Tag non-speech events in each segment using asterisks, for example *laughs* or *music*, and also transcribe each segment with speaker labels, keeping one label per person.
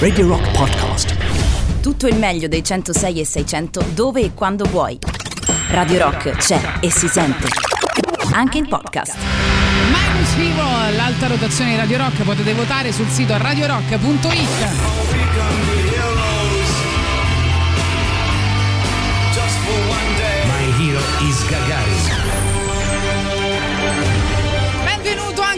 Speaker 1: Radio Rock Podcast.
Speaker 2: Tutto il meglio dei 106 e 600 dove e quando vuoi. Radio Rock c'è e si sente. Anche in podcast.
Speaker 3: Minus Vivo, l'alta rotazione di Radio Rock, potete votare sul sito radiorock.it.
Speaker 1: My hero is Gagarin.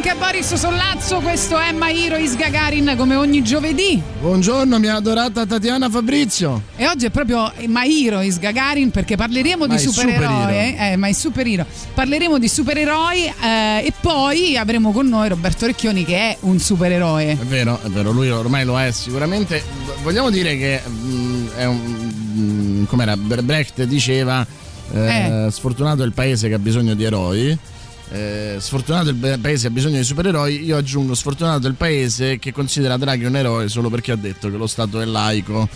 Speaker 3: Anche a Boris Sollazzo, questo è My Hero is Gagarin come ogni giovedì.
Speaker 4: Buongiorno, mia adorata Tatiana Fabrizio.
Speaker 3: E oggi è proprio My Hero is Gagarin perché parleremo
Speaker 4: Ma
Speaker 3: di supereroi.
Speaker 4: superhero.
Speaker 3: Eh, ma è superhero. Parleremo di supereroi eh, e poi avremo con noi Roberto Recchioni che è un supereroe.
Speaker 4: È vero, è vero, lui ormai lo è sicuramente. Vogliamo dire che mm, è un. mm, com'era? Brecht diceva: eh,
Speaker 3: Eh.
Speaker 4: Sfortunato è il paese che ha bisogno di eroi. Eh, sfortunato il paese ha bisogno di supereroi. Io aggiungo: sfortunato il paese che considera Draghi un eroe solo perché ha detto che lo Stato è laico.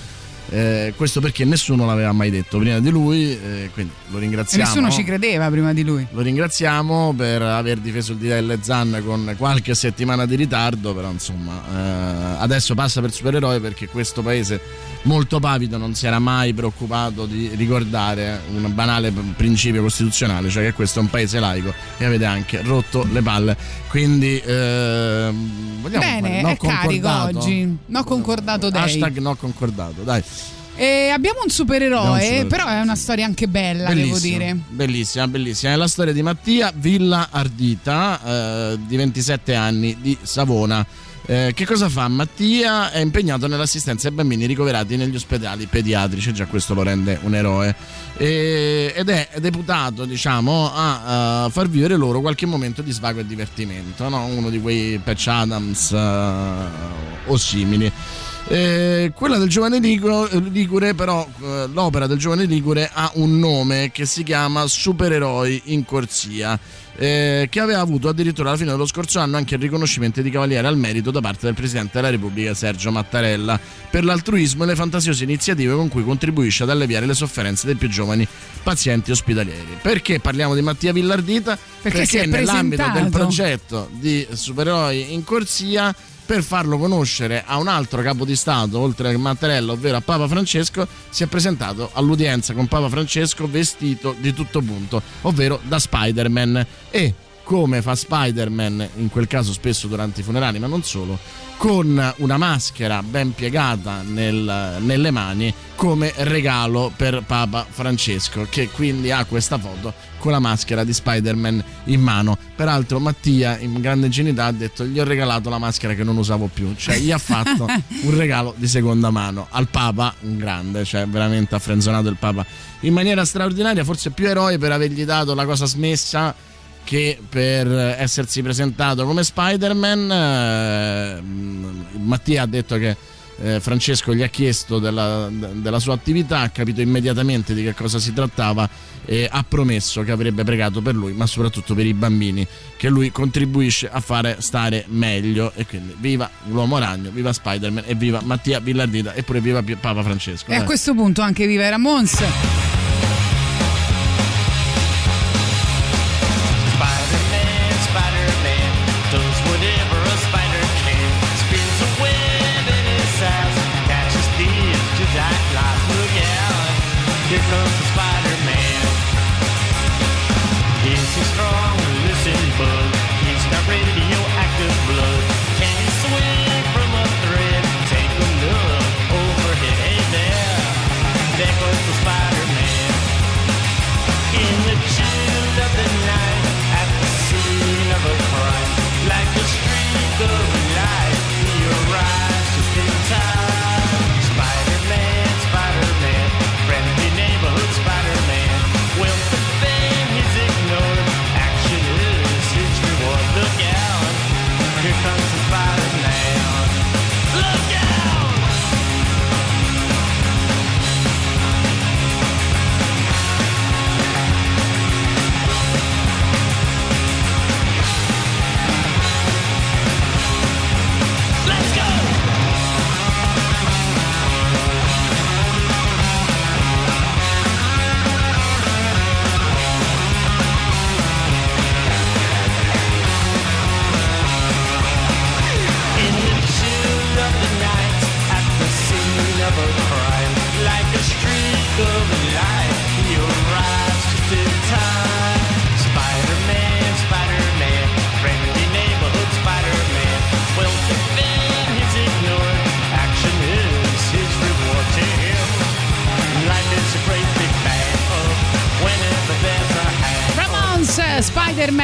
Speaker 4: Eh, questo perché nessuno l'aveva mai detto prima di lui, eh, quindi lo
Speaker 3: E
Speaker 4: ringraziamo.
Speaker 3: nessuno ci credeva prima di lui.
Speaker 4: Lo ringraziamo per aver difeso il DDL Zan con qualche settimana di ritardo, però insomma eh, adesso passa per supereroe perché questo paese molto pavido non si era mai preoccupato di ricordare un banale principio costituzionale, cioè che questo è un paese laico e avete anche rotto le palle. Quindi eh, vogliamo
Speaker 3: Bene,
Speaker 4: no
Speaker 3: è carico oggi. No concordato day.
Speaker 4: Hashtag no concordato, dai.
Speaker 3: E abbiamo un supereroe,
Speaker 4: Abbiamo un supereroe.
Speaker 3: però è una storia anche bella, devo
Speaker 4: Bellissima,
Speaker 3: dire.
Speaker 4: Bellissima, bellissima. È la storia di Mattia Villa Ardita, eh, di 27 anni, di Savona. Eh, che cosa fa? Mattia è impegnato nell'assistenza ai bambini ricoverati negli ospedali pediatrici, già questo lo rende un eroe. E- ed è deputato, diciamo, a, eh, far vivere loro qualche momento di svago e divertimento, no? uno di quei Patch Adams eh, o simili. Eh, quella del giovane Ligu- Ligure, però, eh, l'opera del giovane Ligure ha un nome che si chiama Supereroi in corsia. Eh, che aveva avuto addirittura alla fine dello scorso anno anche il riconoscimento di cavaliere al merito da parte del Presidente della Repubblica Sergio Mattarella per l'altruismo e le fantasiose iniziative con cui contribuisce ad alleviare le sofferenze dei più giovani pazienti ospedalieri. Perché parliamo di Mattia Villardita?
Speaker 3: Perché è
Speaker 4: nell'ambito del
Speaker 3: presentato.
Speaker 4: progetto di supereroi in corsia per farlo conoscere a un altro capo di Stato, oltre a Mattarella, ovvero a Papa Francesco, si è presentato all'udienza con Papa Francesco vestito di tutto punto, ovvero da Spider-Man. E come fa Spider-Man, in quel caso spesso durante i funerali, ma non solo, con una maschera ben piegata nel- nelle mani come regalo per Papa Francesco, che quindi ha questa foto con la maschera di Spider-Man in mano. Peraltro Mattia, in grande ingenuità, ha detto gli ho regalato la maschera che non usavo più, cioè gli ha fatto *laughs* un regalo di seconda mano al Papa, un grande, cioè veramente ha frenzonato il Papa in maniera straordinaria, forse più eroe per avergli dato la cosa smessa che per essersi presentato come Spider-Man eh, Mattia ha detto che eh, Francesco gli ha chiesto della, della sua attività, ha capito immediatamente di che cosa si trattava e ha promesso che avrebbe pregato per lui, ma soprattutto per i bambini, che lui contribuisce a fare stare meglio. E quindi viva l'uomo ragno, viva Spider-Man e viva Mattia Villardita e pure viva Papa Francesco.
Speaker 3: E a
Speaker 4: dai.
Speaker 3: questo punto anche Viva Ramons.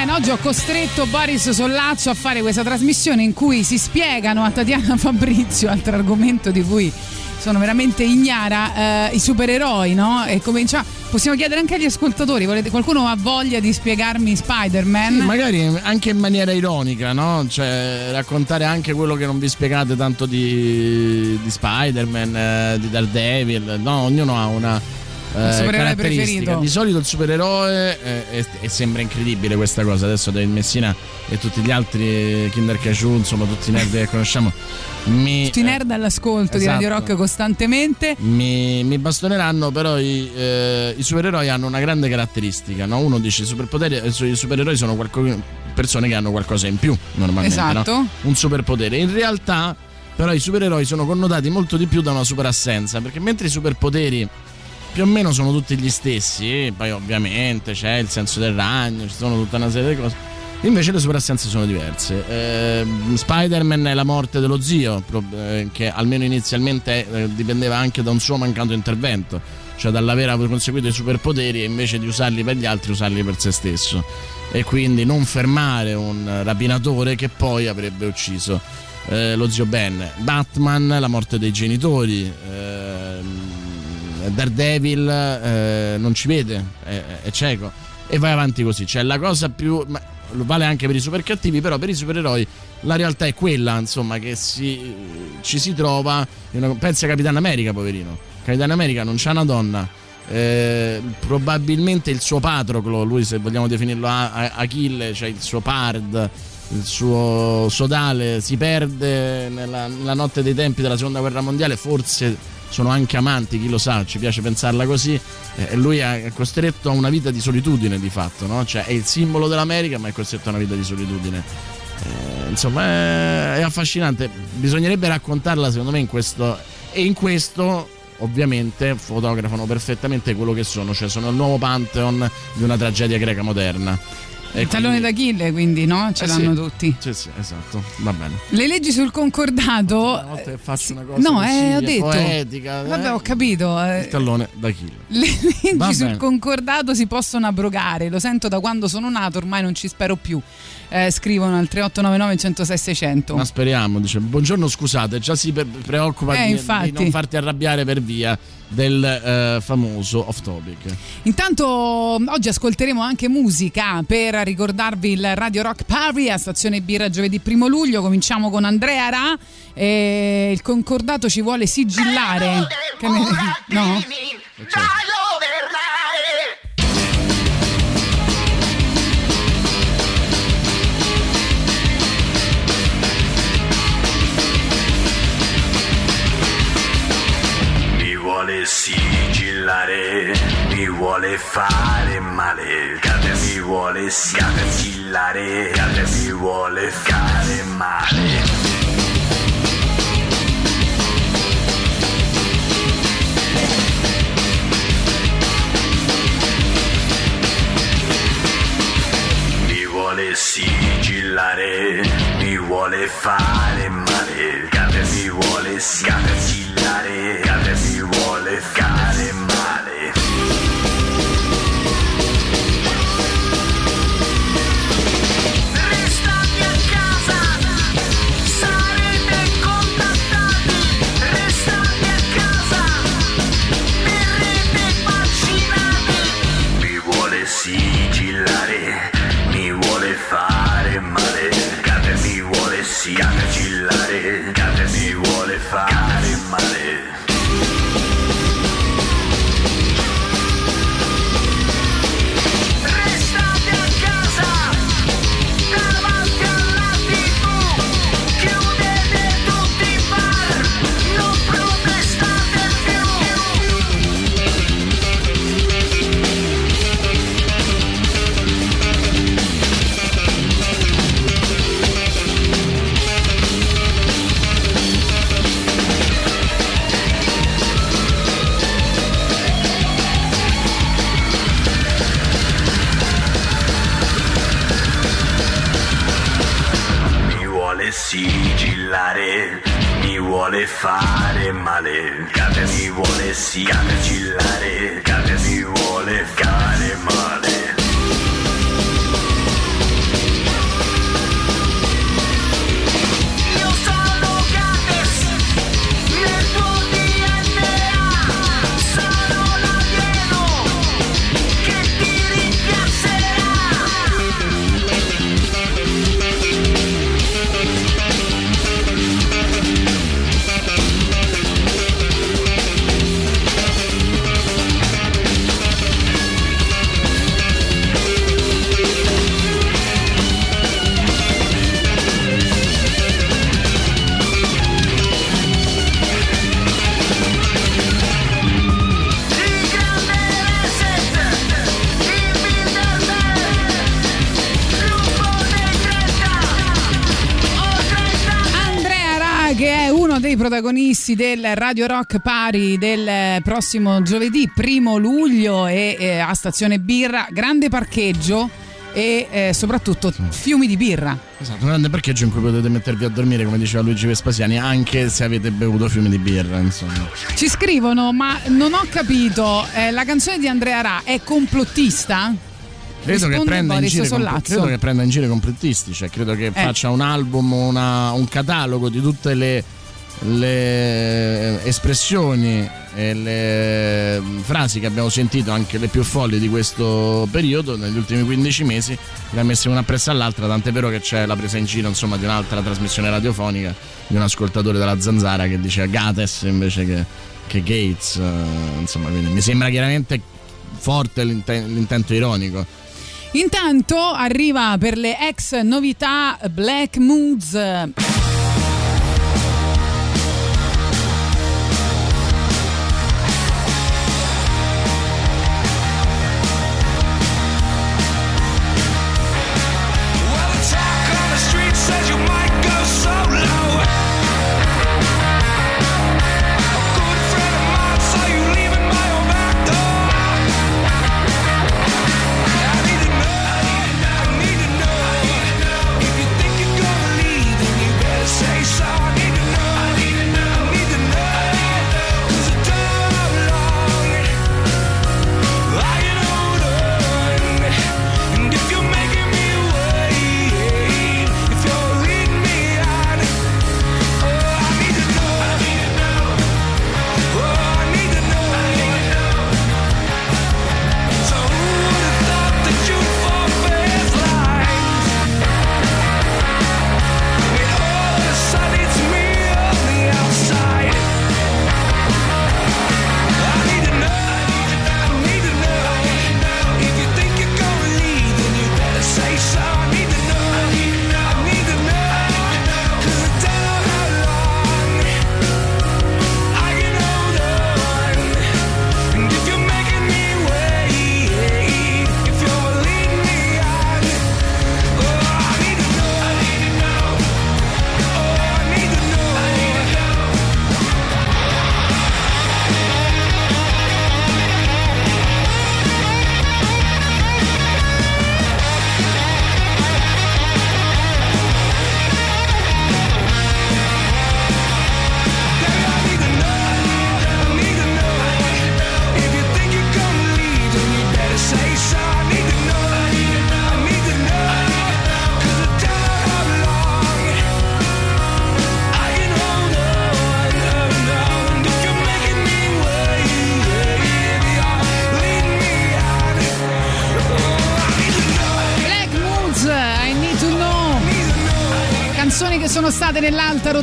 Speaker 5: Spider-Man.
Speaker 3: Oggi ho costretto Boris Sollazzo a fare questa trasmissione in cui si spiegano a Tatiana *laughs* Fabrizio, altro argomento di cui sono veramente ignara, eh, i supereroi, no? E comincia. Possiamo chiedere anche agli ascoltatori, volete, qualcuno ha voglia di spiegarmi Spider-Man?
Speaker 4: Sì, magari anche in maniera ironica, no? Cioè, raccontare anche quello che non vi spiegate tanto di, di Spider-Man, eh, di Daredevil. No, ognuno ha una. Eh,
Speaker 3: supereroe
Speaker 4: caratteristica. Di solito il supereroe eh, e, e sembra incredibile questa cosa. Adesso David Messina e tutti gli altri Kinder Cashew, insomma, tutti i nerd che conosciamo. Mi,
Speaker 3: Tutti i nerd all'ascolto di Radio
Speaker 4: esatto.
Speaker 3: Rock costantemente.
Speaker 4: mi, mi bastoneranno, però i, eh, i supereroi hanno una grande caratteristica. No? Uno dice i superpoteri, eh, i supereroi sono qualco- persone che hanno qualcosa in più normalmente.
Speaker 3: Esatto.
Speaker 4: no? Un superpotere. In realtà, però, i supereroi sono connotati molto di più da una superassenza. Perché mentre i superpoteri più o meno sono tutti gli stessi, poi ovviamente c'è il senso del ragno, ci sono tutta una serie di cose. Invece le superassenze sono diverse. Eh, Spider-Man è la morte dello zio, eh, che almeno inizialmente eh, dipendeva anche da un suo mancato intervento, cioè dall'aver conseguito i superpoteri e invece di usarli per gli altri, usarli per se stesso. E quindi non fermare un rapinatore che poi avrebbe ucciso eh, lo zio Ben. Batman, la morte dei genitori. ehm, Daredevil eh, non ci vede, è, è cieco e vai avanti così. Cioè, la cosa più. ma vale anche per i super cattivi, però per i supereroi la realtà è quella, insomma, che si, ci si trova. in una- pensa a Capitan America, poverino. Capitan America non c'ha una donna. eh, probabilmente il suo Patroclo, lui se vogliamo definirlo Achille, cioè il suo Pard, il suo sodale, si perde nella, nella notte dei tempi della seconda guerra mondiale, forse sono anche amanti, chi lo sa, ci piace pensarla così. eh, lui è costretto a una vita di solitudine di fatto, no? Cioè è il simbolo dell'America, ma è costretto a una vita di solitudine. Eh, insomma, è, è affascinante. Bisognerebbe raccontarla, secondo me, in questo. E in questo, ovviamente, fotografano perfettamente quello che sono, cioè sono il nuovo Pantheon di una tragedia greca moderna.
Speaker 3: Il tallone
Speaker 4: quindi-
Speaker 3: d'Achille, quindi, no? Ce
Speaker 4: Eh
Speaker 3: l'hanno
Speaker 4: sì.
Speaker 3: tutti.
Speaker 4: Sì, sì, esatto, va bene.
Speaker 3: Le leggi sul concordato.
Speaker 4: Una volta che faccio una cosa
Speaker 3: No, eh, ho detto.
Speaker 4: poetica, eh,
Speaker 3: Vabbè, ho capito. eh,
Speaker 4: il tallone d'Achille.
Speaker 3: Le *laughs*
Speaker 4: Va
Speaker 3: leggi sul
Speaker 4: bene.
Speaker 3: concordato si possono abrogare, lo sento da quando sono nato, ormai non ci spero più. Eh, scrivono al 3899 106 600.
Speaker 4: Ma speriamo, dice. Buongiorno, scusate, già si pre- preoccupa
Speaker 3: Eh,
Speaker 4: di, di non farti arrabbiare per via del eh, famoso off topic.
Speaker 3: Intanto oggi ascolteremo anche musica per ricordarvi il Radio Rock Party a Stazione Birra giovedì 1 luglio. Cominciamo con Andrea Ra. E il concordato ci vuole sigillare. Che ne- No?
Speaker 6: Mi vuole sigillare, mi vuole fare male, cade mi vuole sigillare, cade mi vuole fare male. Mi vuole sigillare, mi vuole fare male, cade mi vuole cade mi vuole fare
Speaker 3: protagonisti del Radio Rock Pari del prossimo giovedì, primo luglio, e eh, a Stazione Birra, grande parcheggio e eh, soprattutto fiumi di birra.
Speaker 4: Esatto, un grande parcheggio in cui potete mettervi a dormire, come diceva Luigi Vespasiani, anche se avete bevuto fiumi di birra, insomma.
Speaker 3: Ci scrivono, ma non ho capito, eh, la canzone di Andrea Ra è complottista?
Speaker 4: Credo che, prenda in giro compl- credo che prenda in giro i complottisti, cioè credo che faccia un album, una- un catalogo di tutte le, le espressioni e le frasi che abbiamo sentito, anche le più folli di questo periodo, negli ultimi 15 mesi, le ha messe una appresso all'altra, tant'è vero che c'è la presa in giro insomma, di un'altra trasmissione radiofonica di un ascoltatore della Zanzara che dice Gates invece che, che Gates, eh, insomma, mi sembra chiaramente forte l'inten- l'intento ironico.
Speaker 3: Intanto arriva per le ex novità Black Moods.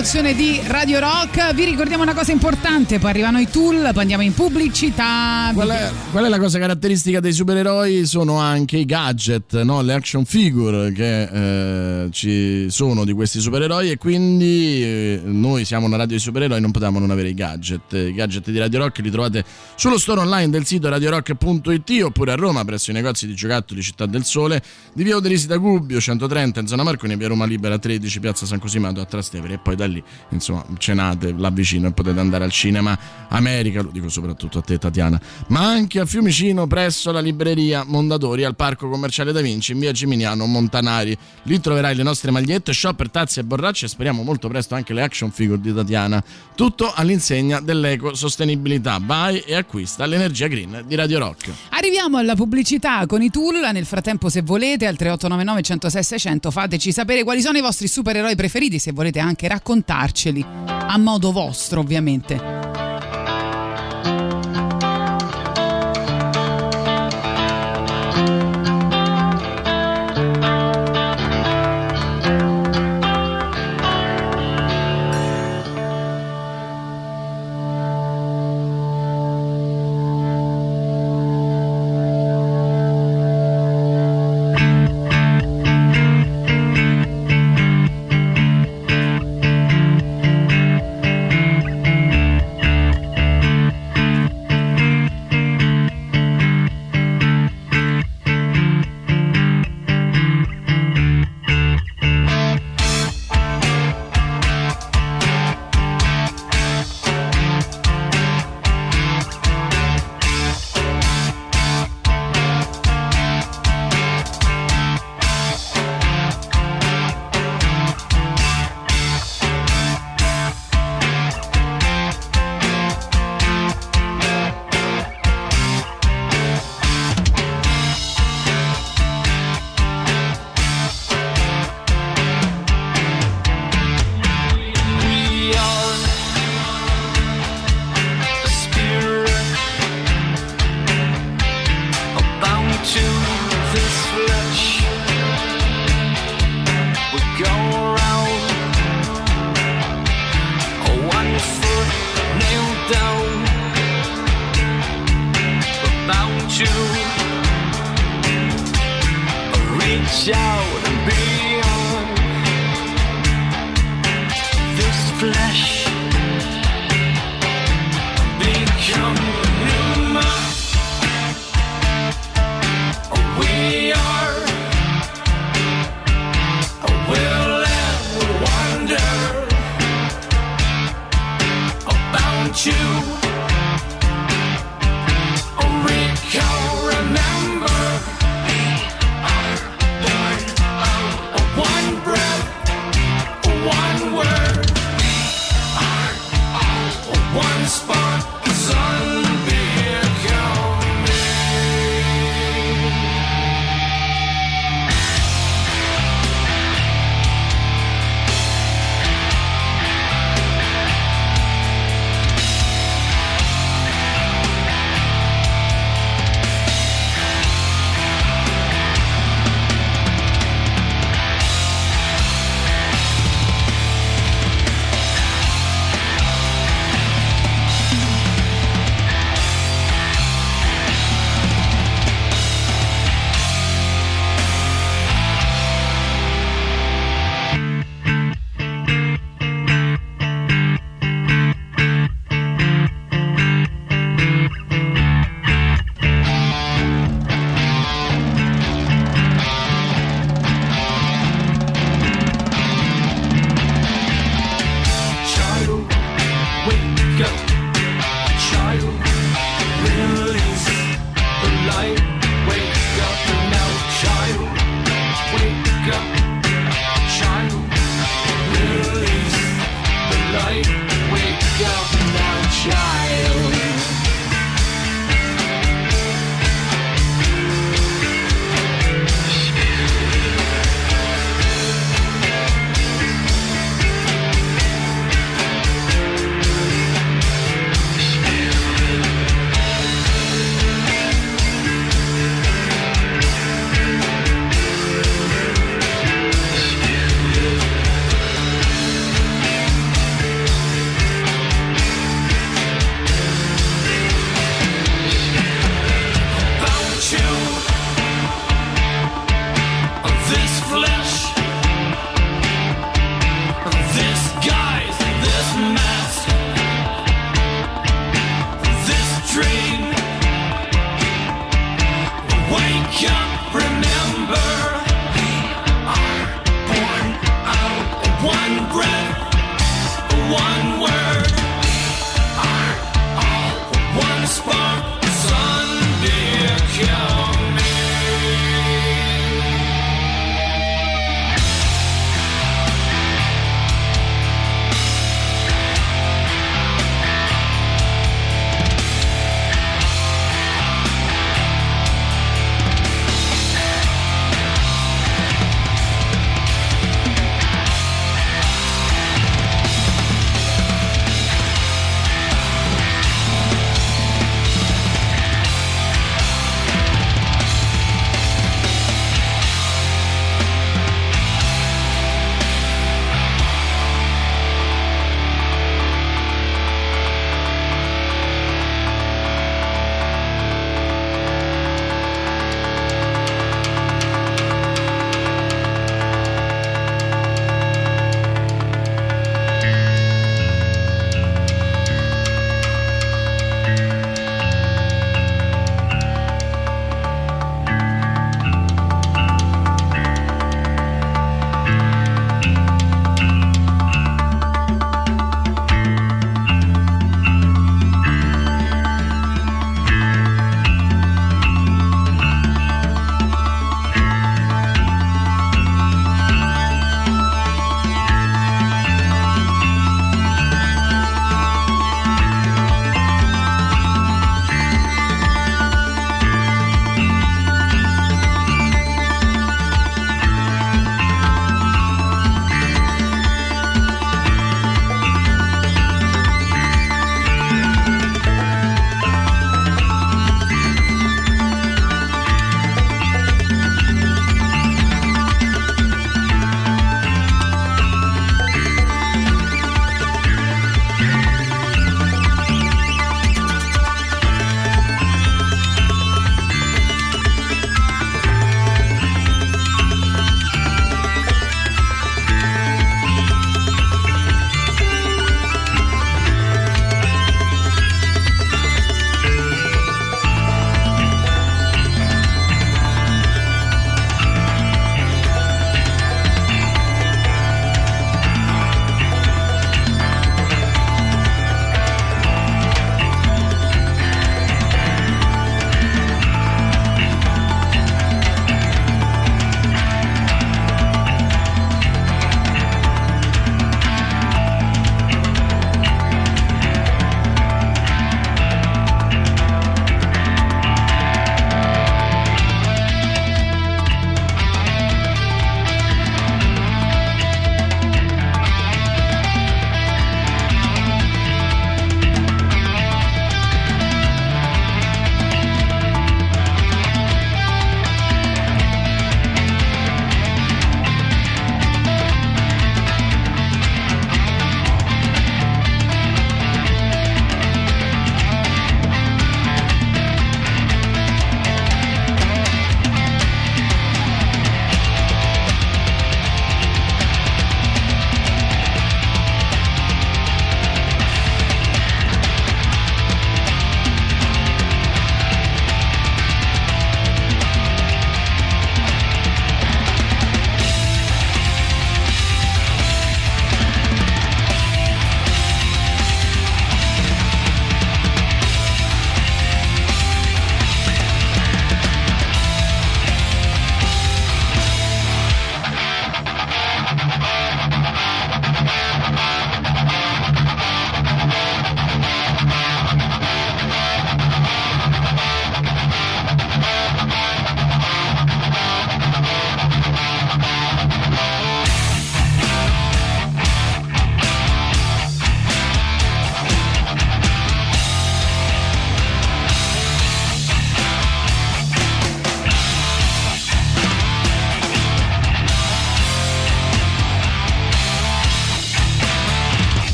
Speaker 3: Rotazione di Radio Rock. Vi ricordiamo una cosa importante: poi arrivano i tool, poi andiamo in pubblicità.
Speaker 4: Qual è, qual è la cosa caratteristica dei supereroi? Sono anche i gadget, no? le action figure che eh, ci sono di questi supereroi e quindi eh, noi siamo una radio di supereroi non potevamo non avere i gadget. I gadget di Radio Rock li trovate sullo store online del sito radiorock.it oppure a Roma presso i negozi di giocattoli Città del Sole di via Oderisi da Gubbio 130 in zona Marconi via Roma Libera 13 piazza San Cosimato a Trastevere e poi da lì insomma cenate là vicino e potete andare al cinema America, lo dico soprattutto a te Tatiana, ma anche a Fiumicino presso la libreria Mondadori al Parco Commerciale Da Vinci in via Gimignano Montanari. Lì troverai le nostre magliette, shopper, tazze e borracce e speriamo molto presto anche le action figure di Tatiana. Tutto all'insegna dell'ecosostenibilità. Vai e acquista l'energia green di Radio Rock.
Speaker 3: Arriviamo alla pubblicità con i tool. Nel frattempo, se volete, al 3899 106 600 fateci sapere quali sono i vostri supereroi preferiti. Se volete anche raccontarceli a modo vostro, ovviamente.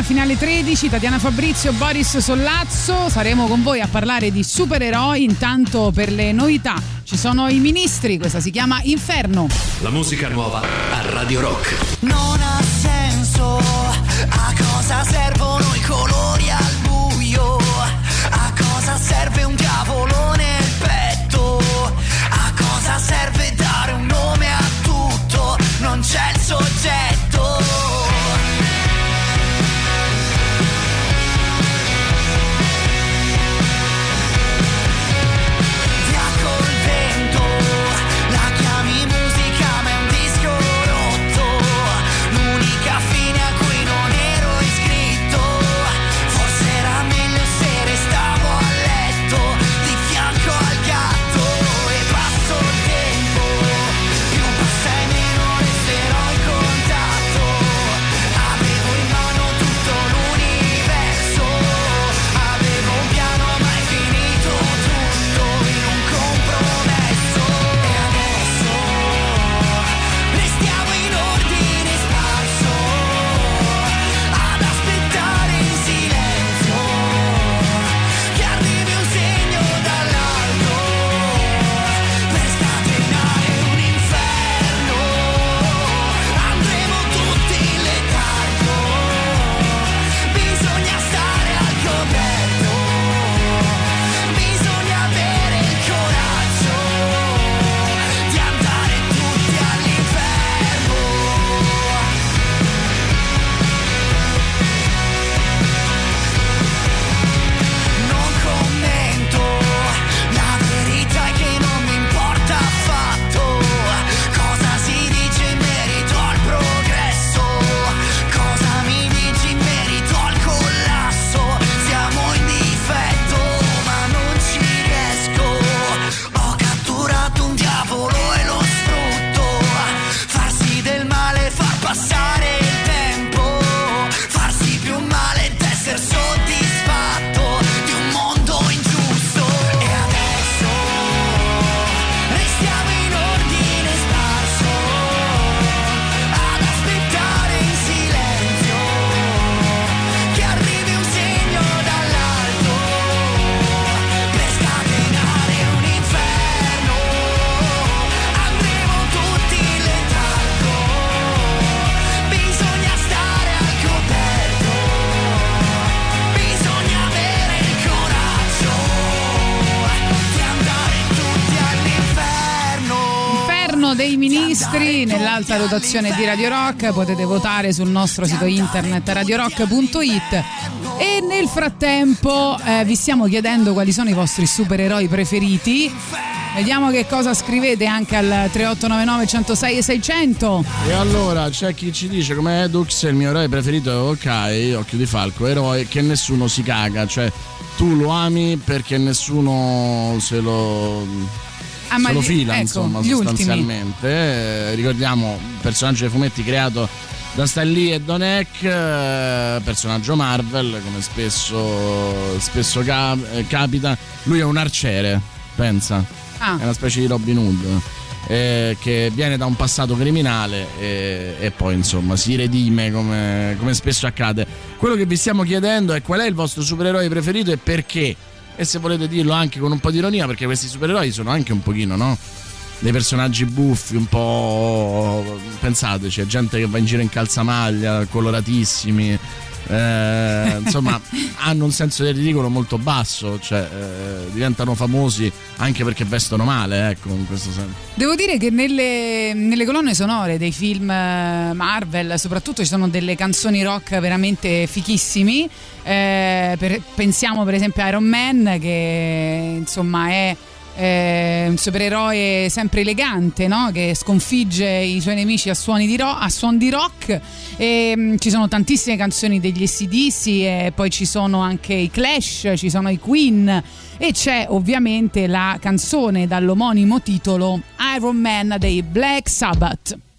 Speaker 3: Compagnia finale 13, Tatiana Fabrizio, Boris Sollazzo. Saremo con voi a parlare di supereroi. Intanto per le novità ci sono i ministri, questa si chiama Inferno.
Speaker 1: La musica nuova a Radio Rock.
Speaker 7: Non ha senso a cosa servono i colori
Speaker 3: nell'alta rotazione di Radio Rock. Potete votare sul nostro sito internet radiorock.it. E nel frattempo eh, vi stiamo chiedendo quali sono i vostri supereroi preferiti. Vediamo che cosa scrivete anche al 3899 106 e 600.
Speaker 4: E allora c'è chi ci dice come Edux il mio eroe preferito è ok, Occhio di Falco, eroe che nessuno si caga, cioè tu lo ami perché nessuno se lo,
Speaker 3: Ah, ma
Speaker 4: se lo
Speaker 3: gli-
Speaker 4: fila
Speaker 3: ecco,
Speaker 4: insomma sostanzialmente. Eh, ricordiamo personaggio dei fumetti creato da Stan Lee e Don Heck, eh, personaggio Marvel come spesso, spesso ca- eh, capita. Lui è un arciere, pensa.
Speaker 3: Ah.
Speaker 4: È una specie di Robin Hood. eh, che viene da un passato criminale e, e poi insomma si redime come, come spesso accade. Quello che vi stiamo chiedendo è qual è il vostro supereroe preferito e perché. E se volete dirlo anche con un po' di ironia, perché questi supereroi sono anche un pochino, no? Dei personaggi buffi, un po'. Pensateci, gente che va in giro in calzamaglia, coloratissimi. Eh, insomma, *laughs* hanno un senso del ridicolo molto basso, cioè eh, diventano famosi anche perché vestono male, ecco, in questo senso.
Speaker 3: Devo dire che nelle, nelle colonne sonore dei film eh, Marvel, soprattutto, ci sono delle canzoni rock veramente fichissimi. Eh, per- pensiamo per esempio a Iron Man, che insomma è eh, un supereroe sempre elegante, no? che sconfigge i suoi nemici a di, ro- a suon di rock. E, mh, ci sono tantissime canzoni degli SDC e poi ci sono anche i Clash, ci sono i Queen e c'è ovviamente la canzone dall'omonimo titolo Iron Man dei Black Sabbath.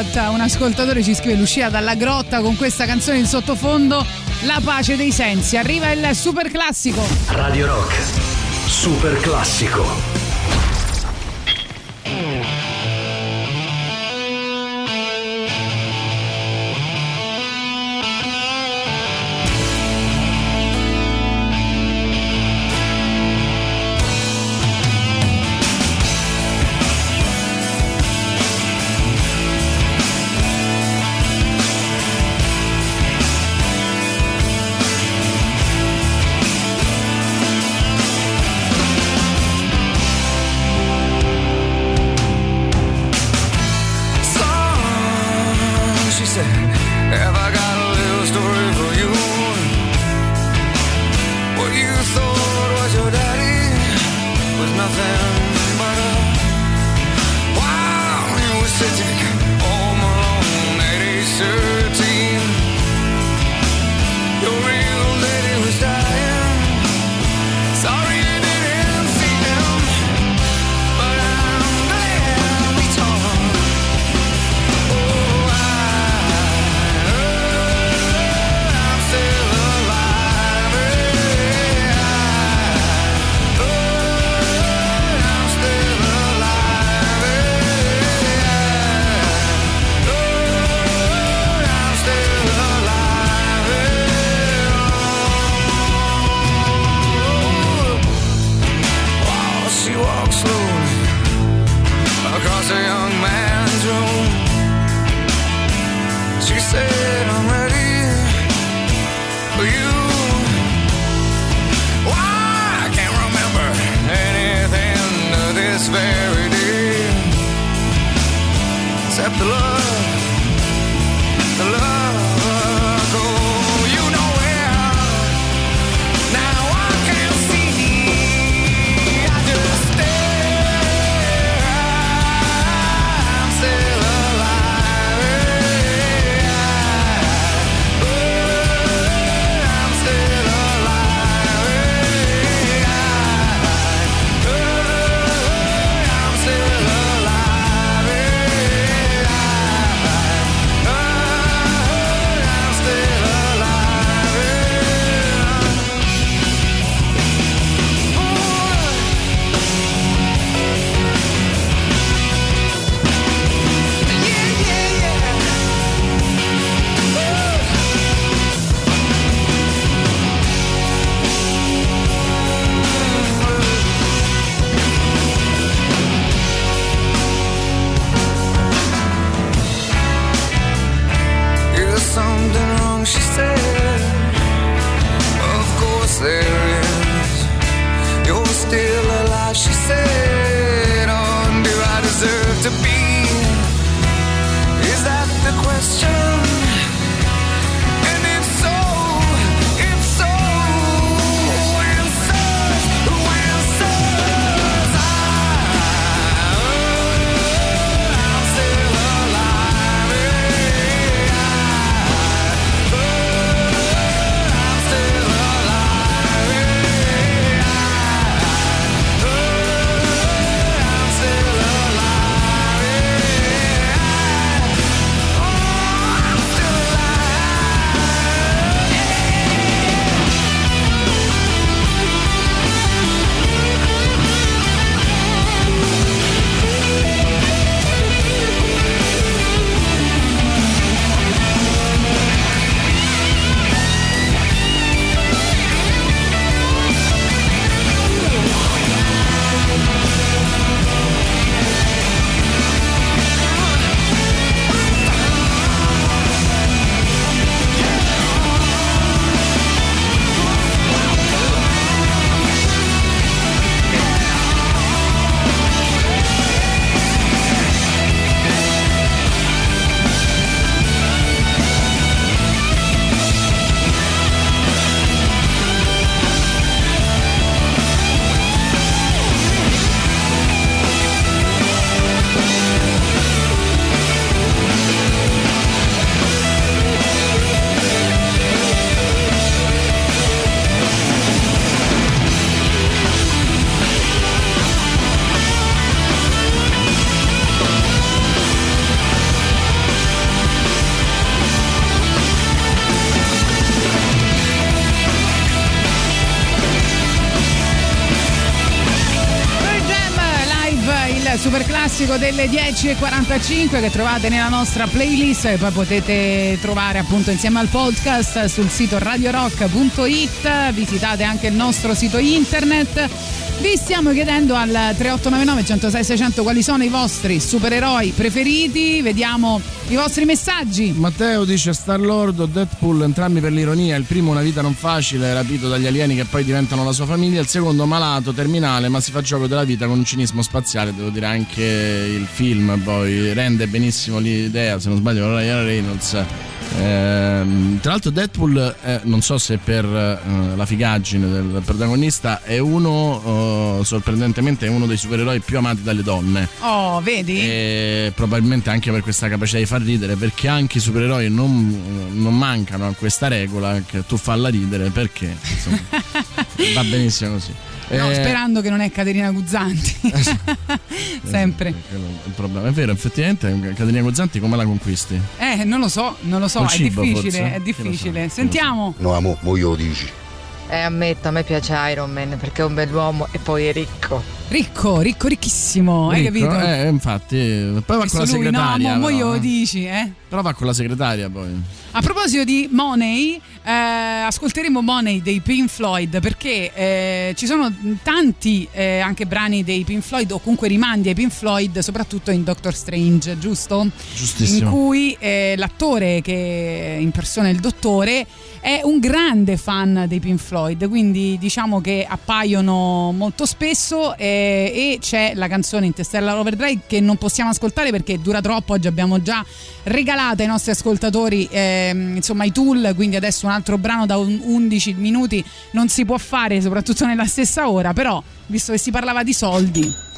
Speaker 3: Sabbath. Un ascoltatore ci scrive l'uscita dalla grotta con questa canzone in sottofondo. La pace dei sensi. Arriva il super classico.
Speaker 8: Radio Rock. Super classico.
Speaker 3: Classico delle 10.45 che trovate nella nostra playlist e poi potete trovare appunto insieme al podcast sul sito radiorock.it. Visitate anche il nostro sito internet. Vi stiamo chiedendo al 3899 106 600 quali sono i vostri supereroi preferiti. Vediamo i vostri messaggi.
Speaker 4: Matteo dice Star Lord o Deadpool, entrambi per l'ironia. Il primo una vita non facile, rapito dagli alieni che poi diventano la sua famiglia. Il secondo malato, terminale, ma si fa gioco della vita con un cinismo spaziale. Devo dire anche il film poi rende benissimo l'idea, se non sbaglio, Ryan Reynolds. Ehm, tra l'altro Deadpool, eh, non so se per eh, la figaggine del protagonista, è uno, eh, sorprendentemente, è uno dei supereroi più amati dalle donne.
Speaker 3: Oh, vedi?
Speaker 4: E probabilmente anche per questa capacità di far ridere, perché anche i supereroi non, non mancano a questa regola che tu falla ridere perché insomma, *laughs* va benissimo così.
Speaker 3: No,
Speaker 4: Eh,
Speaker 3: sperando che non è Caterina Guzzanti. *laughs* Sempre.
Speaker 4: quello è Il problema è vero, effettivamente, Caterina Guzzanti come la conquisti?
Speaker 3: Eh, non lo so, non lo so,
Speaker 4: Col
Speaker 3: è
Speaker 4: cibo,
Speaker 3: difficile,
Speaker 4: forse?
Speaker 3: è
Speaker 4: lo
Speaker 3: difficile.
Speaker 4: lo sa.
Speaker 3: Sentiamo.
Speaker 9: No, amo, mo io lo dici.
Speaker 10: E ammetto, a me piace Iron Man perché è un bell'uomo e poi è ricco.
Speaker 3: Ricco, ricco, ricchissimo, hai
Speaker 4: Ricco,
Speaker 3: capito?
Speaker 4: Eh, infatti, poi va con la
Speaker 3: lui,
Speaker 4: segretaria.
Speaker 3: no, mo, mo glielo
Speaker 4: eh.
Speaker 3: dici, eh?
Speaker 4: Però va con la segretaria poi.
Speaker 3: A proposito di Money, eh, ascolteremo Money dei Pink Floyd perché eh, ci sono tanti eh, anche brani dei Pink Floyd o comunque rimandi ai Pink Floyd, soprattutto in Doctor Strange, giusto?
Speaker 4: Giustissimo.
Speaker 3: In cui eh, l'attore che impersona il dottore è un grande fan dei Pink Floyd, quindi diciamo che appaiono molto spesso eh, e c'è la canzone Interstellar Overdrive che non possiamo ascoltare perché dura troppo, oggi abbiamo già regalato ai nostri ascoltatori ehm, insomma i tool, quindi adesso un altro brano da un- 11 minuti non si può fare soprattutto nella stessa ora, però visto che si parlava di soldi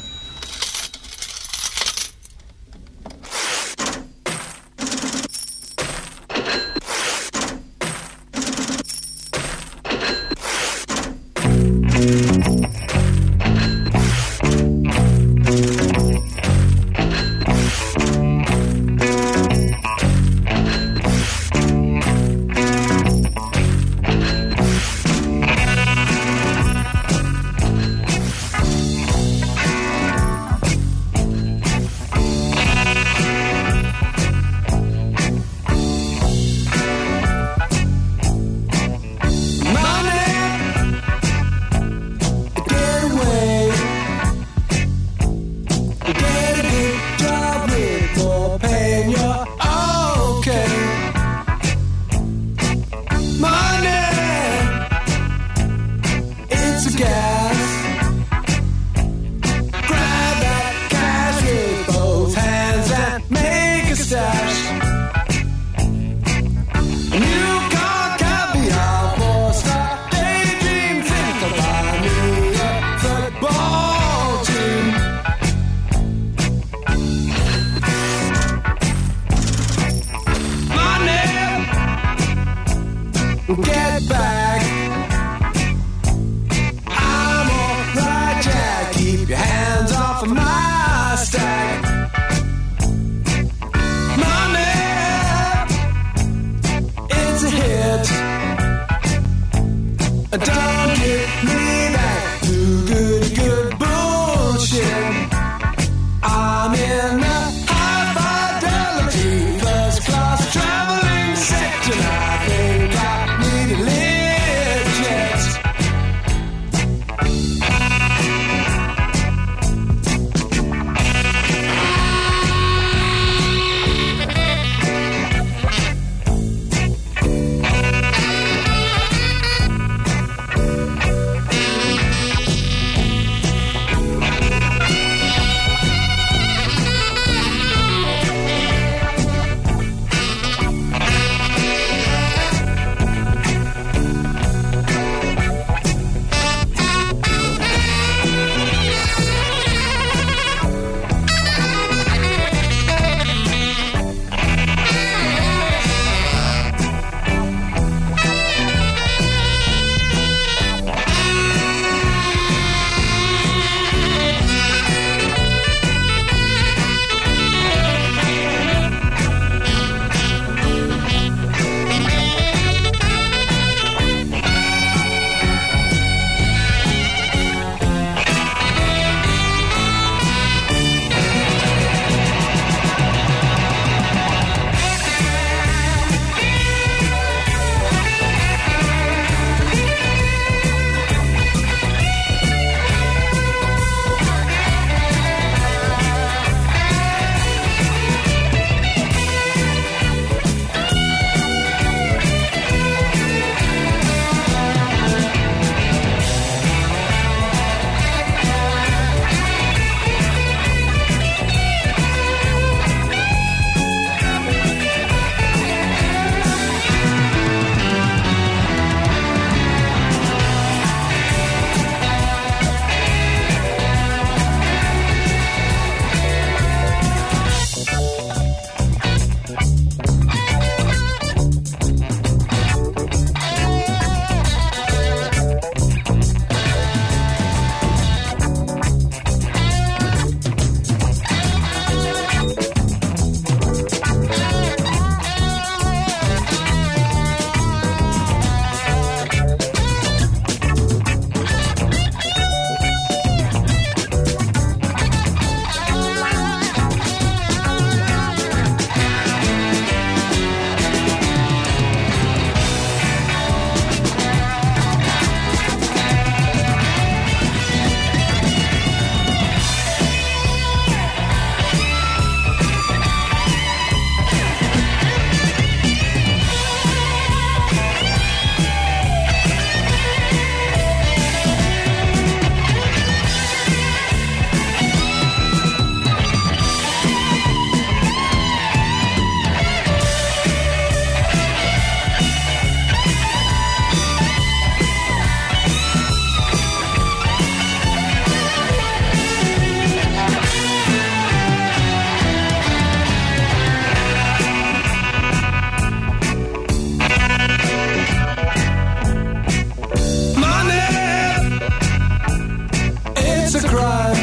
Speaker 7: to
Speaker 11: cry.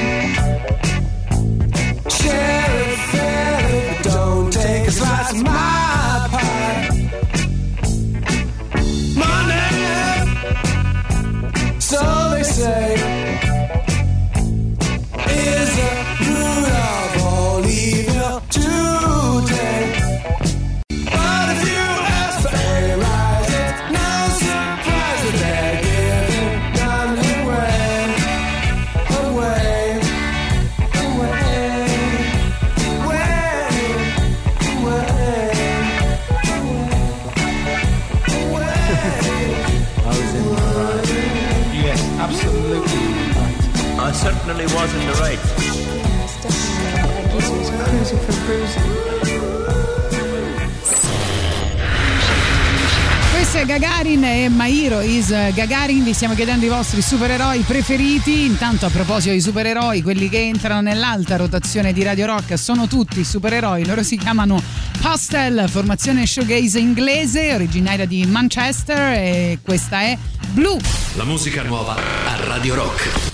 Speaker 11: Certainly was in the right.
Speaker 3: Questo è Gagarin e Mairo is Gagarin, vi stiamo chiedendo i vostri supereroi preferiti. Intanto a proposito di supereroi, quelli che entrano nell'alta rotazione di Radio Rock sono tutti supereroi, loro si chiamano Pastel, formazione showgaze inglese, originaria di Manchester e questa è Blue.
Speaker 7: La musica nuova a Radio Rock.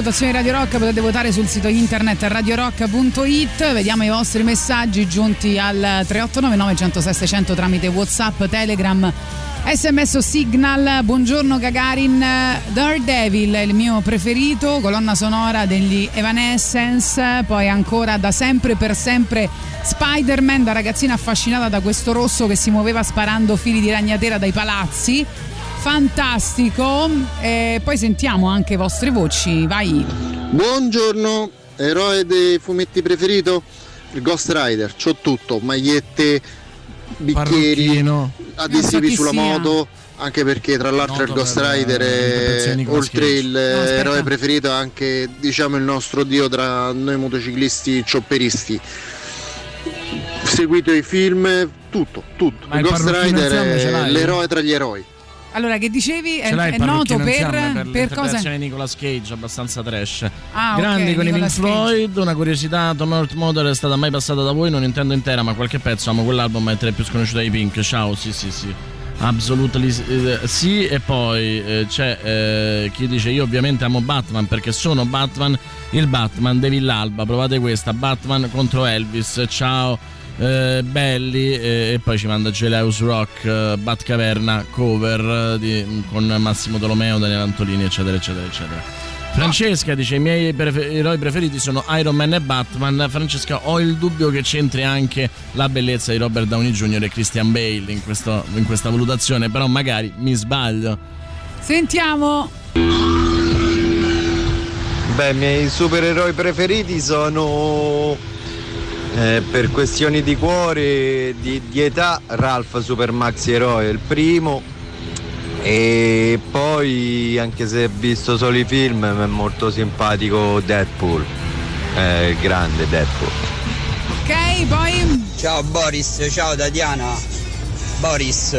Speaker 3: Rotazione Radio Rock, potete votare sul sito internet radiorock.it, vediamo i vostri messaggi giunti al 3899 106 600 tramite Whatsapp, Telegram, sms Signal, buongiorno Gagarin, Daredevil è il mio preferito, colonna sonora degli Evanescence, poi ancora da sempre per sempre Spider-Man, da ragazzina affascinata da questo rosso che si muoveva sparando fili di ragnatela dai palazzi. Fantastico, e poi sentiamo anche le vostre voci, vai.
Speaker 12: Buongiorno, eroe dei fumetti preferito? Il Ghost Rider, c'ho tutto, magliette, bicchieri, adesivi sulla
Speaker 3: sia.
Speaker 12: moto, anche perché tra l'altro il Ghost Rider
Speaker 4: eh,
Speaker 12: è oltre il
Speaker 3: No,
Speaker 12: eroe preferito è anche diciamo il nostro dio tra noi motociclisti chopperisti. Seguito i film, tutto, tutto.
Speaker 4: Ma
Speaker 12: il
Speaker 4: il
Speaker 12: Ghost Rider è l'eroe tra gli eroi.
Speaker 3: Allora, che dicevi? È, è noto per,
Speaker 4: per,
Speaker 3: per cosa?
Speaker 4: di Nicolas Cage, abbastanza trash.
Speaker 3: Ah,
Speaker 4: Grandi con i Pink
Speaker 3: Nicolas Cage.
Speaker 4: Floyd, una curiosità, Tom Earth Mother è stata mai passata da voi, non intendo intera, ma qualche pezzo, amo quell'album, è tra le più sconosciute dei Pink. Ciao, sì, sì, sì. Absolutely eh, sì e poi eh, c'è eh, chi dice io ovviamente amo Batman perché sono Batman il Batman di Villalba provate questa Batman contro Elvis ciao eh, belli eh, e poi ci manda Geleus Rock eh, Batcaverna cover eh, di- con Massimo Tolomeo Daniele Antolini eccetera eccetera eccetera Francesca dice i miei prefe- eroi preferiti sono Iron Man e Batman Francesca ho il dubbio che c'entri anche la bellezza di Robert Downey Jr. e Christian Bale in, questo- in questa valutazione però magari mi sbaglio
Speaker 3: Sentiamo.
Speaker 13: Beh, i miei supereroi preferiti sono eh, per questioni di cuore, di, di età, Ralph Super Maxi Eroe, il primo. E poi, anche se ho visto solo i film, mi è molto simpatico Deadpool. Eh, grande Deadpool.
Speaker 8: Ok, poi.
Speaker 14: Ciao Boris, ciao Tatiana. Boris,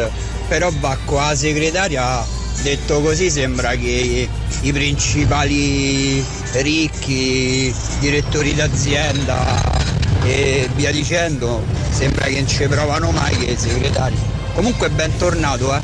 Speaker 14: però va qua la segretaria, detto così sembra che i principali ricchi, direttori d'azienda e via dicendo, sembra che non ci provano mai che i segretari. Comunque bentornato, eh.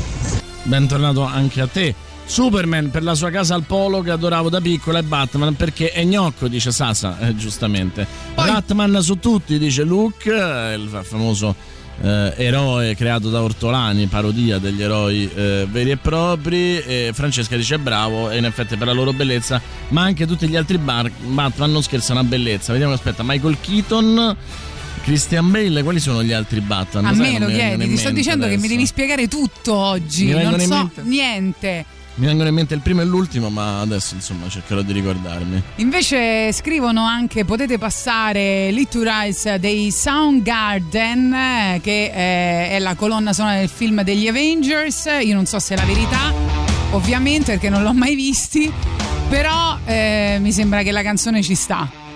Speaker 4: Bentornato anche a te. Superman per la sua casa al polo che adoravo da piccola e Batman perché è gnocco, dice Sasa, eh, giustamente. Batman su tutti, dice Luke, eh, il fa- famoso eh, eroe creato da Ortolani, parodia degli eroi eh, veri e propri. E Francesca dice bravo, e in effetti per la loro bellezza, ma anche tutti gli altri bar- Batman non scherzano a bellezza. Vediamo, aspetta, Michael Keaton. Christian Bale, quali sono gli altri Batman?
Speaker 8: A me lo chiedi, ti sto dicendo che mi
Speaker 4: adesso.
Speaker 8: devi spiegare tutto oggi.
Speaker 4: Mi
Speaker 8: Non so niente.
Speaker 4: Mi vengono in mente il primo e l'ultimo, ma adesso insomma cercherò di ricordarmi.
Speaker 8: Invece scrivono anche potete passare Little Rise dei Soundgarden eh, che eh, è la colonna sonora del film degli Avengers. Io non so se è la verità, ovviamente perché non l'ho mai visti, però eh, mi sembra che la canzone ci sta.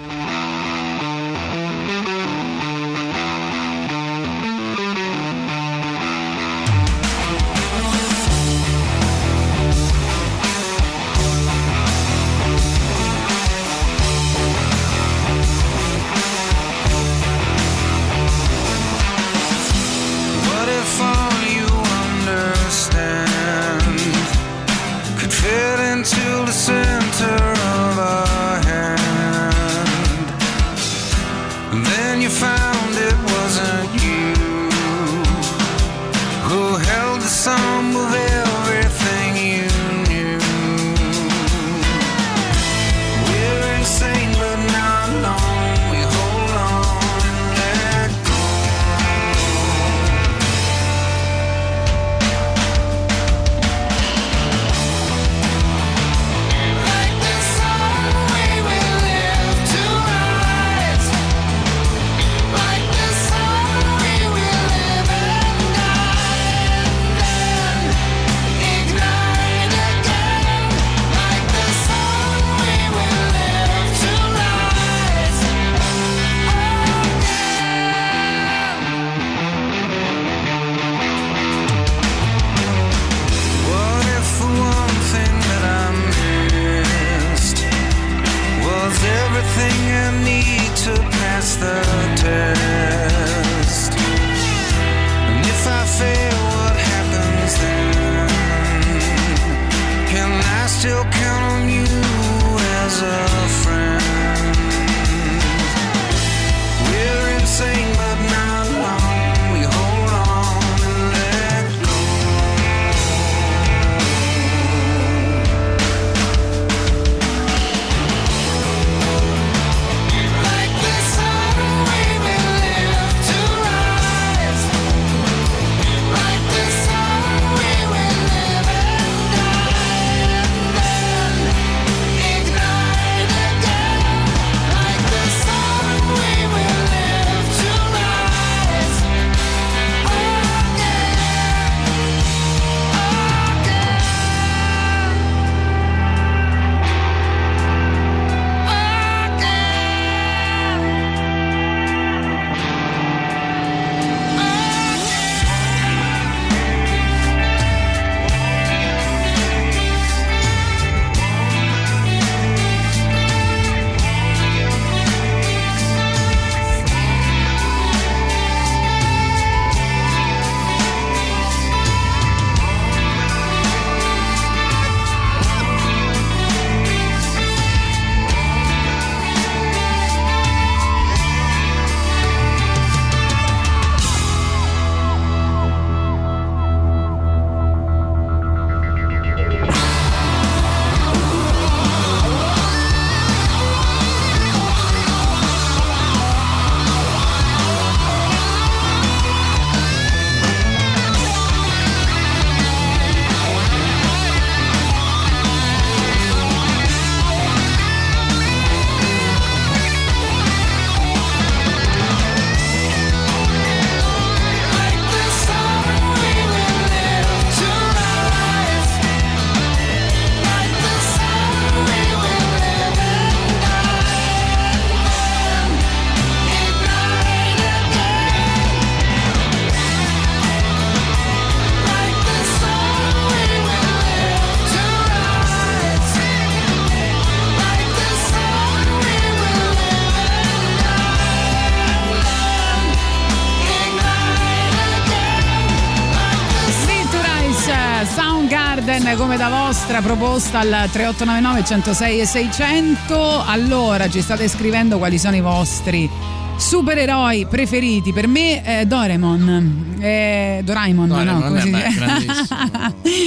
Speaker 3: Vostra proposta al 3899 106 e 600. Allora, ci state scrivendo quali sono i vostri supereroi preferiti. Per me eh, Doraemon. Eh, Doraemon,
Speaker 4: Doraemon,
Speaker 3: no? Come si dice?
Speaker 4: grandissimo.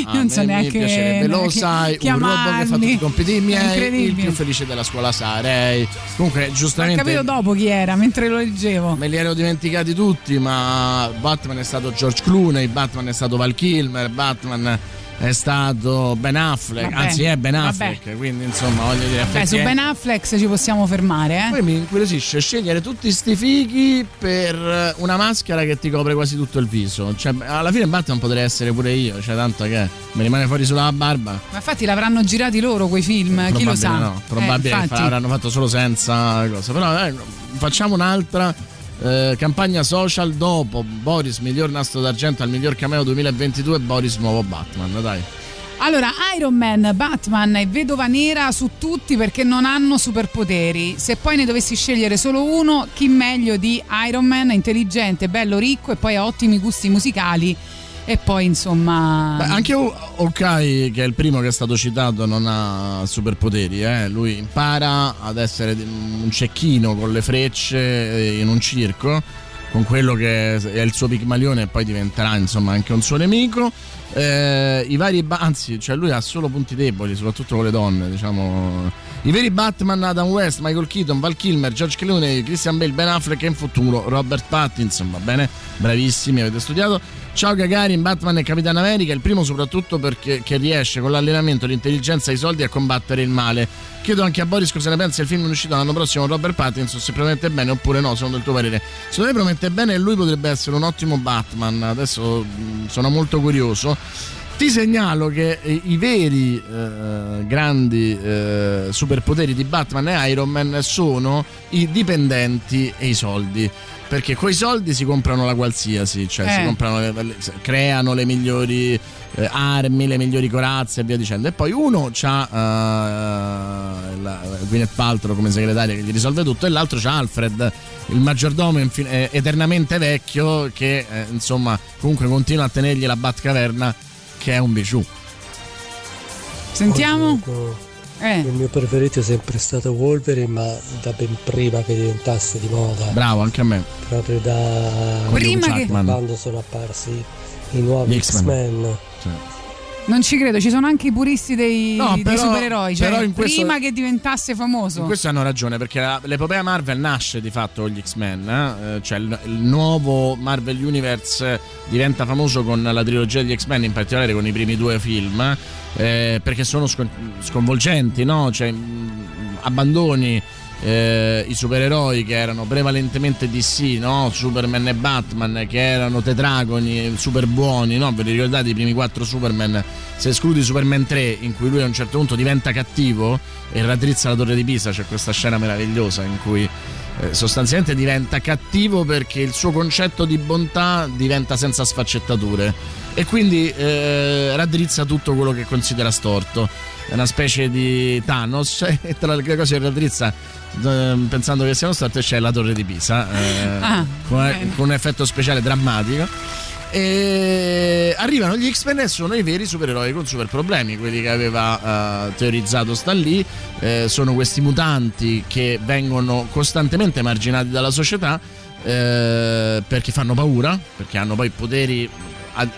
Speaker 4: A *laughs*
Speaker 3: non so neanche.
Speaker 4: piacerebbe, lo sai, un robot che fa tutti
Speaker 3: chiamarli.
Speaker 4: i compiti miei, il più felice della scuola sarei. Comunque,
Speaker 3: Ho
Speaker 4: giustamente
Speaker 3: capito dopo chi era, mentre lo leggevo.
Speaker 4: Me li ero dimenticati tutti, ma Batman è stato George Clooney, Batman è stato Val Kilmer, Batman è stato Ben Affleck,
Speaker 3: Vabbè,
Speaker 4: anzi è Ben
Speaker 3: vabbè.
Speaker 4: Affleck, quindi insomma voglio dire...
Speaker 3: Beh, su Ben Affleck ci possiamo fermare, eh?
Speaker 4: Poi mi incuriosisce scegliere tutti sti fighi per una maschera che ti copre quasi tutto il viso. Cioè, alla fine Batman potrei essere pure io, cioè tanto che mi rimane fuori sulla barba.
Speaker 3: Ma infatti l'avranno girati loro quei film, chi lo sa?
Speaker 4: no, probabile
Speaker 3: Eh, infatti.
Speaker 4: l'avranno fatto solo senza cosa. Però eh, facciamo un'altra eh, campagna social dopo Boris miglior nastro d'argento al miglior cameo 2022 Boris nuovo Batman, dai.
Speaker 3: Allora, Iron Man, Batman e Vedova Nera su tutti perché non hanno superpoteri. Se poi ne dovessi scegliere solo uno, chi meglio di Iron Man, intelligente, bello, ricco e poi ha ottimi gusti musicali. E poi insomma...
Speaker 4: Beh, anche O- Hawkeye, che è il primo che è stato citato, non ha superpoteri. Eh? Lui impara ad essere un cecchino con le frecce eh, in un circo, con quello che è il suo pigmalione e poi diventerà insomma anche un suo nemico. Eh, I vari, anzi, cioè lui ha solo punti deboli, soprattutto con le donne, diciamo. I veri Batman, Adam West, Michael Keaton, Val Kilmer, George Clooney, Christian Bale, Ben Affleck e in futuro Robert Pattinson, va bene? Bravissimi, avete studiato. Ciao Gagarin, Batman e Capitan America, il primo soprattutto perché riesce con l'allenamento, l'intelligenza e i soldi a combattere il male. Chiedo anche a Boris cosa ne pensa del film in uscita l'anno prossimo Robert Pattinson, se promette bene oppure no, secondo il tuo parere. Secondo me promette bene e lui potrebbe essere un ottimo Batman, adesso sono molto curioso. Ti segnalo che eh, i veri eh, grandi eh, superpoteri di Batman e Iron Man sono i dipendenti e i soldi. Perché coi soldi si comprano la qualsiasi, cioè si
Speaker 3: Eh.
Speaker 4: comprano le- le- creano le migliori eh, armi, le migliori corazze e via dicendo. E poi uno ha la Gwyneth Paltrow come segretaria che gli risolve tutto, e l'altro c'ha Alfred, il maggiordomo infin- eh, eternamente vecchio che eh, insomma comunque continua a tenergli la Batcaverna che è un bijou.
Speaker 3: Sentiamo? Eh.
Speaker 15: Il mio preferito è sempre stato Wolverine, ma da ben prima che diventasse di moda.
Speaker 4: Bravo, anche a me.
Speaker 15: Proprio da
Speaker 3: Prima che-
Speaker 15: quando sono apparsi i nuovi
Speaker 4: X-Men.
Speaker 15: X-Men.
Speaker 3: Non ci credo, ci sono anche i puristi dei,
Speaker 4: No,
Speaker 3: dei
Speaker 4: però-
Speaker 3: supereroi, cioè
Speaker 4: però questo-
Speaker 3: prima che diventasse famoso.
Speaker 4: In questo hanno ragione perché la- l'epopea Marvel nasce di fatto con gli X-Men, eh? Eh, cioè il, il nuovo Marvel Universe diventa famoso con la trilogia degli X-Men, in particolare con i primi due film, eh, perché sono scon- sconvolgenti, no? Cioè, mh, abbandoni eh, i supereroi che erano prevalentemente DC, no? Superman e Batman, che erano tetragoni super buoni, no? Ve li ricordate i primi quattro Superman? Se escludi Superman 3, in cui lui a un certo punto diventa cattivo e raddrizza la torre di Pisa, c'è questa scena meravigliosa in cui sostanzialmente diventa cattivo perché il suo concetto di bontà diventa senza sfaccettature e quindi eh, raddrizza tutto quello che considera storto. È una specie di Thanos *laughs* e tra le cose che raddrizza eh, pensando che siano storte c'è la torre di Pisa eh,
Speaker 3: Ah,
Speaker 4: con, con un effetto speciale drammatico. E arrivano gli X-Men e sono i veri supereroi con super problemi, quelli che aveva eh, teorizzato Stan Lee. Eh, sono questi mutanti che vengono costantemente marginati dalla società eh, perché fanno paura, perché hanno poi poteri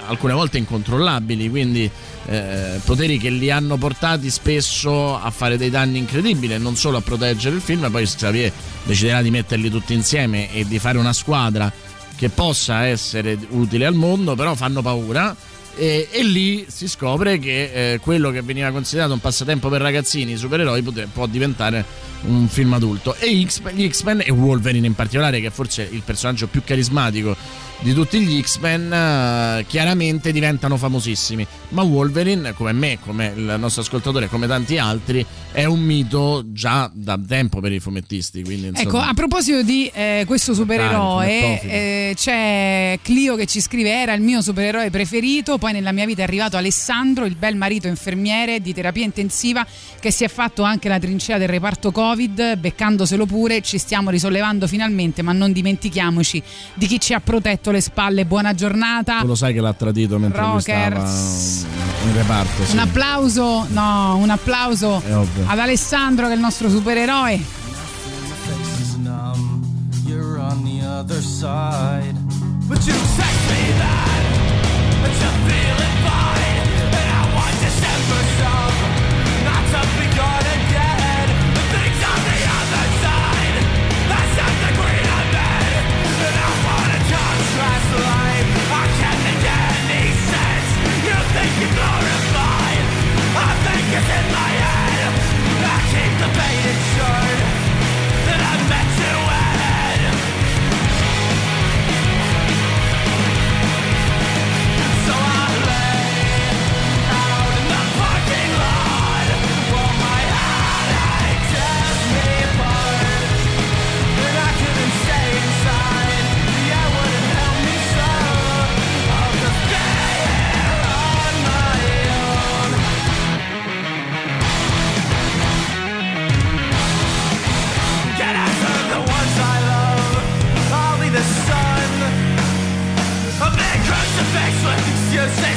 Speaker 4: alcune volte incontrollabili, quindi eh, poteri che li hanno portati spesso a fare dei danni incredibili e non solo a proteggere il film, poi Xavier deciderà di metterli tutti insieme e di fare una squadra che possa essere utile al mondo, però fanno paura. E, e lì si scopre che eh, quello che veniva considerato un passatempo per ragazzini, i supereroi, pote- può diventare un film adulto. E X- gli X-Men e Wolverine in particolare, che è forse il personaggio più carismatico di tutti gli X-Men, eh, chiaramente diventano famosissimi. Ma Wolverine, come me, come il nostro ascoltatore, come tanti altri, è un mito già da tempo per i fumettisti. Quindi, insomma,
Speaker 3: Ecco, a proposito di eh, questo supereroe, eh, c'è Clio che ci scrive: Era il mio supereroe preferito. Poi nella mia vita è arrivato Alessandro, il bel marito infermiere di terapia intensiva, che si è fatto anche la trincea del reparto Covid, beccandoselo pure. Ci stiamo risollevando finalmente, ma non dimentichiamoci di chi ci ha protetto rotto le spalle, buona giornata.
Speaker 4: Tu lo sai che l'ha tradito mentre lui stava
Speaker 3: Rockers.
Speaker 4: in reparto. Sì.
Speaker 3: Un applauso, no, un applauso ad Alessandro che è il nostro supereroe.
Speaker 16: But you text me that, that you're feeling fine.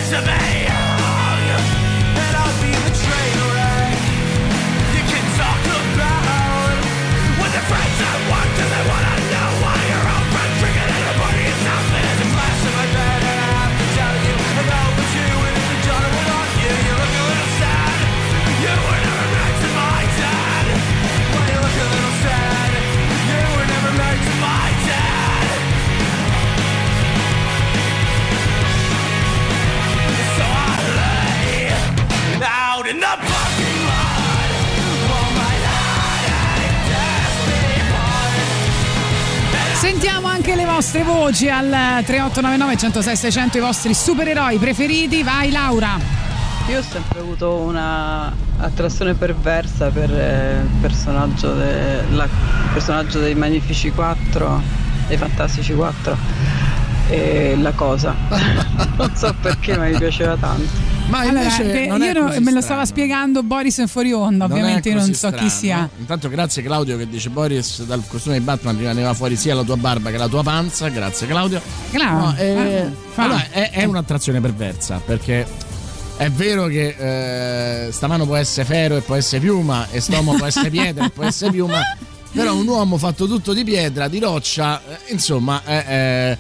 Speaker 16: To be
Speaker 3: Sentiamo anche le vostre voci al 3899 106 600 i vostri supereroi preferiti. Vai Laura.
Speaker 17: Io ho sempre avuto una attrazione perversa per eh, il personaggio, de- la- personaggio dei Magnifici 4, dei Fantastici 4 e la cosa. *laughs* non so perché, ma mi piaceva tanto.
Speaker 4: Ma
Speaker 3: Allora,
Speaker 4: invece non è
Speaker 3: io no-
Speaker 4: così
Speaker 3: me lo stava spiegando Boris in fuori onda,
Speaker 4: Non
Speaker 3: ovviamente io non
Speaker 4: così
Speaker 3: so chi
Speaker 4: strano.
Speaker 3: sia.
Speaker 4: Intanto grazie Claudio che dice Boris dal costume di Batman rimaneva fuori sia la tua barba che la tua panza. Grazie Claudio.
Speaker 3: Claudio,
Speaker 4: No, eh,
Speaker 3: eh,
Speaker 4: allora, è, è un'attrazione perversa perché è vero che eh, sta mano può essere ferro e può essere piuma e st'uomo può essere pietra e può essere piuma. *laughs* Però un uomo fatto tutto di pietra, di roccia, eh, insomma, eh, eh,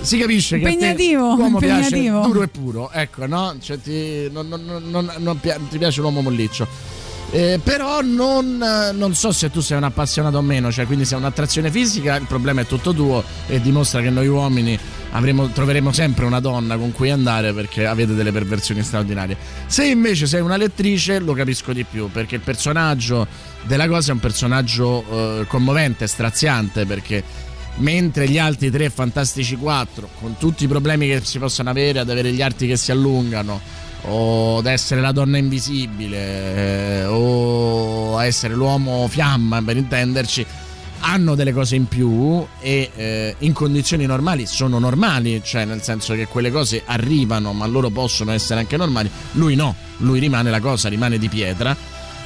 Speaker 4: si capisce che
Speaker 3: Impegnativo,
Speaker 4: l'uomo piace
Speaker 3: impegnativo.
Speaker 4: duro e puro, ecco, no? Cioè, ti, non, non- non- ti piace l'uomo molliccio. Eh, però non, non so se tu sei un appassionato o meno, cioè quindi se è un'attrazione fisica il problema è tutto tuo e dimostra che noi uomini avremo- troveremo sempre una donna con cui andare perché avete delle perversioni straordinarie. Se invece sei una lettrice lo capisco di più perché il personaggio della cosa è un personaggio eh, commovente, straziante perché mentre gli altri tre fantastici quattro con tutti i problemi che si possono avere ad avere gli arti che si allungano o ad essere la donna invisibile eh, o a essere l'uomo fiamma per intenderci hanno delle cose in più e eh, in condizioni normali sono normali, cioè nel senso che quelle cose arrivano ma loro possono essere anche normali, lui no, lui rimane la cosa, rimane di pietra